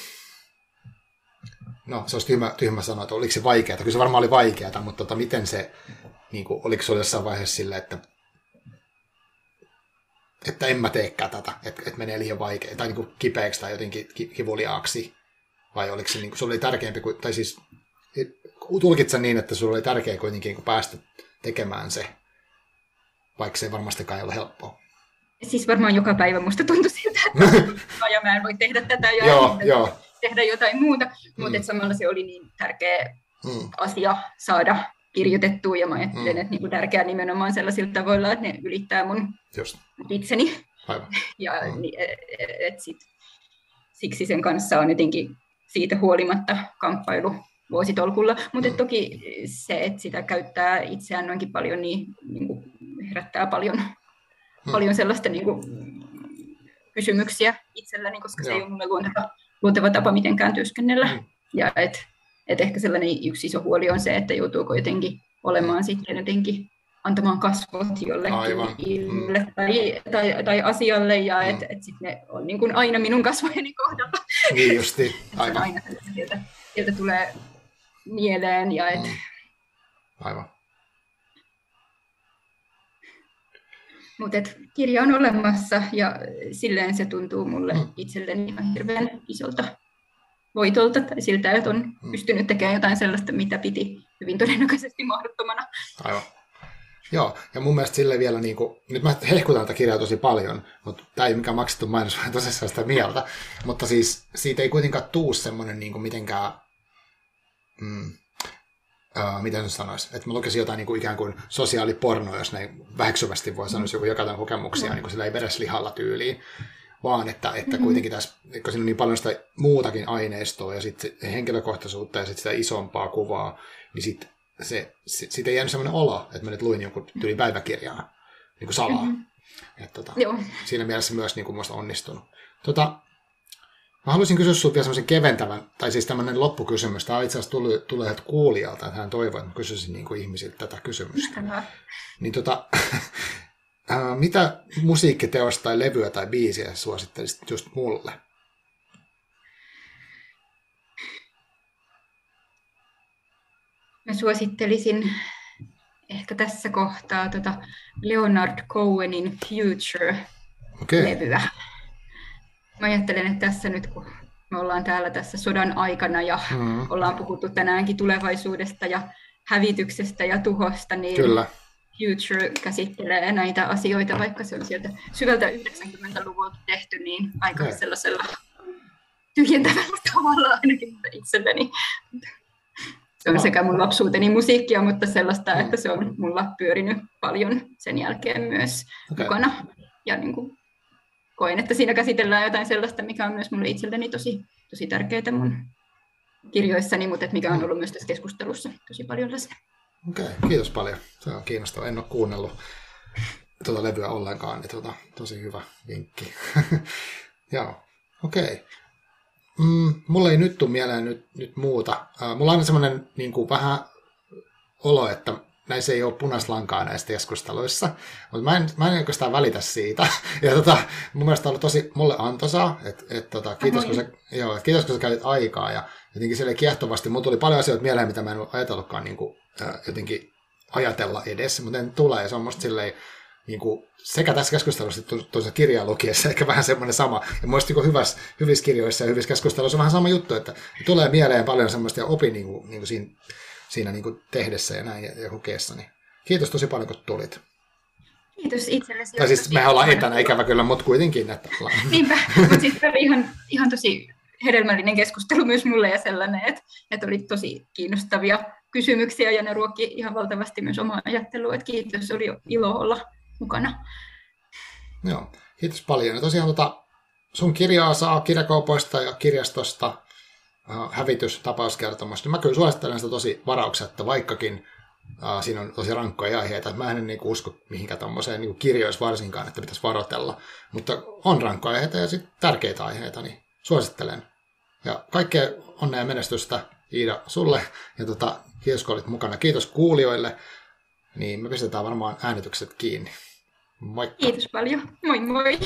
no se olisi tyhmä, tyhmä sanoa, että oliko se vaikeaa, kyllä se varmaan oli vaikeaa, mutta tota, miten se, niin kuin, oliko se jossain vaiheessa sille, että että en mä teekään tätä, että, että menee liian vaikea, tai niin kuin kipeäksi tai jotenkin kivuliaaksi, vai oliko se, niin kuin, se oli tärkeämpi, kuin, tai siis tulkitsen niin, että sulla oli tärkeää kuitenkin kun päästä tekemään se, vaikka se ei varmastikaan ole helppoa. Siis varmaan joka päivä musta tuntui siltä, että ja mä en voi tehdä tätä ja joo, joo. tehdä jotain muuta, mm. mutta samalla se oli niin tärkeä mm. asia saada kirjoitettua ja mä ajattelen, mm. että niin tärkeää nimenomaan sellaisilla tavoilla, että ne ylittää mun Just. itseni. Aivan. ja mm. et, e, et sit, siksi sen kanssa on jotenkin siitä huolimatta kamppailu vuositolkulla, mutta toki se, että sitä käyttää itseään noinkin paljon, niin, niin kuin herättää paljon, mm. paljon sellaista niin kuin, kysymyksiä itselläni, koska Joo. se ei ole luonteva, luonteva tapa mitenkään työskennellä. Mm. Ja et, et ehkä sellainen yksi iso huoli on se, että joutuuko jotenkin olemaan sitten jotenkin antamaan kasvot jollekin mm. tai, tai, tai asialle, ja mm. että et sitten ne on niin kuin aina minun kasvojeni kohdalla. Niin justi, aivan. aina sieltä, sieltä tulee mieleen. Ja et... mm. Aivan. Mutta kirja on olemassa ja silleen se tuntuu mulle mm. itselleni ihan hirveän isolta voitolta tai siltä, että on mm. pystynyt tekemään jotain sellaista, mitä piti hyvin todennäköisesti mahdottomana. Aivan. Joo, ja mun mielestä sille vielä, niin kuin, nyt mä hehkutan tätä kirjaa tosi paljon, mutta tämä ei mikään maksettu mainos, vaan tosissaan sitä mieltä, mutta siis siitä ei kuitenkaan tuu semmoinen niin kuin mitenkään, mm, uh, miten sanoisi, että mä lukisin jotain niin kuin ikään kuin sosiaalipornoa, jos näin väheksyvästi voi sanoa, mm. joku jokainen kokemuksia, mm. niin kuin sillä ei vereslihalla tyyliin, vaan että, että mm-hmm. kuitenkin tässä, kun siinä on niin paljon sitä muutakin aineistoa ja sitten henkilökohtaisuutta ja sitten sitä isompaa kuvaa, niin sitten se, se, siitä ei jäänyt sellainen olo, että mä nyt luin jonkun tyyli päiväkirjaa niin kuin salaa. Mm-hmm. Et, tota, Joo. Siinä mielessä myös niin kuin onnistunut. Tota, mä haluaisin kysyä sinulta vielä semmoisen keventävän, tai siis tämmöinen loppukysymys. Tämä itse asiassa tuli, tulee kuulijalta, että hän toivoi, että mä kysyisin niin kuin ihmisiltä tätä kysymystä. Hyvä. Niin tota, mitä musiikkiteosta tai levyä tai biisiä suosittelisit just mulle? Mä suosittelisin ehkä tässä kohtaa tota Leonard Cohenin Future-levyä. Okay. Mä ajattelen, että tässä nyt kun me ollaan täällä tässä sodan aikana ja mm. ollaan puhuttu tänäänkin tulevaisuudesta ja hävityksestä ja tuhosta, niin Kyllä. Future käsittelee näitä asioita, vaikka se on sieltä syvältä 90-luvulta tehty, niin aika okay. sellaisella tyhjentävällä tavalla ainakin itselleni se on sekä mun lapsuuteni musiikkia, mutta sellaista, että se on mulla pyörinyt paljon sen jälkeen myös okay. mukana. Ja niin kuin koen, että siinä käsitellään jotain sellaista, mikä on myös mulle itselleni tosi, tosi tärkeää mun kirjoissani, mutta että mikä on ollut myös tässä keskustelussa tosi paljon läsnä. Okei, okay, kiitos paljon. Se on kiinnostavaa. En ole kuunnellut tuota levyä ollenkaan, niin tuota, tosi hyvä vinkki. Joo, okei. Okay. Mm, mulla ei nyt tule mieleen nyt, nyt muuta. Uh, mulla on semmoinen niin kuin, vähän olo, että näissä ei ole punaslankaa näissä keskusteluissa, mutta mä en, mä en oikeastaan välitä siitä. Ja tota, mun mielestä on ollut tosi mulle antoisaa, että et, tota, kiitos, kun sä, joo, et kiitos kun sä käytit aikaa ja jotenkin sille kiehtovasti. Mulla tuli paljon asioita mieleen, mitä mä en ajatellutkaan niin kuin, äh, jotenkin ajatella edes, mutta en tule ja se on musta silleen, niin kuin, sekä tässä keskustelussa että tuossa kirjaa lukiessa ehkä vähän semmoinen sama. Ja mielestäni niin hyvässä, hyvissä kirjoissa ja hyvissä keskusteluissa on vähän sama juttu, että tulee mieleen paljon semmoista ja opi niin kuin, niin kuin siinä, siinä niin kuin tehdessä ja näin ja, ja kokeessa. Niin kiitos tosi paljon, kun tulit. Kiitos itsellesi. Tai siis me ollaan etänä ikävä kyllä, mutta kuitenkin. Että ollaan. Niinpä, mutta sitten ihan, ihan tosi hedelmällinen keskustelu myös mulle ja sellainen, että, että oli tosi kiinnostavia kysymyksiä ja ne ruokki ihan valtavasti myös omaa ajattelua. Että kiitos, oli ilo olla mukana. Joo, kiitos paljon. Ja tosiaan tota, sun kirjaa saa kirjakaupoista ja kirjastosta äh, hävitys tapauskertomus. Mä kyllä suosittelen sitä tosi varauksetta, vaikkakin äh, siinä on tosi rankkoja aiheita. Mä en niinku usko mihinkään tommoseen niinku kirjoissa varsinkaan, että pitäisi varotella. Mutta on rankkoja aiheita ja sit tärkeitä aiheita, niin suosittelen. Ja kaikkea onnea ja menestystä Iida sulle ja tota, kiitos kun olit mukana. Kiitos kuulijoille. Niin me pistetään varmaan äänitykset kiinni. Moikka. Kiitos paljon. Moi moi.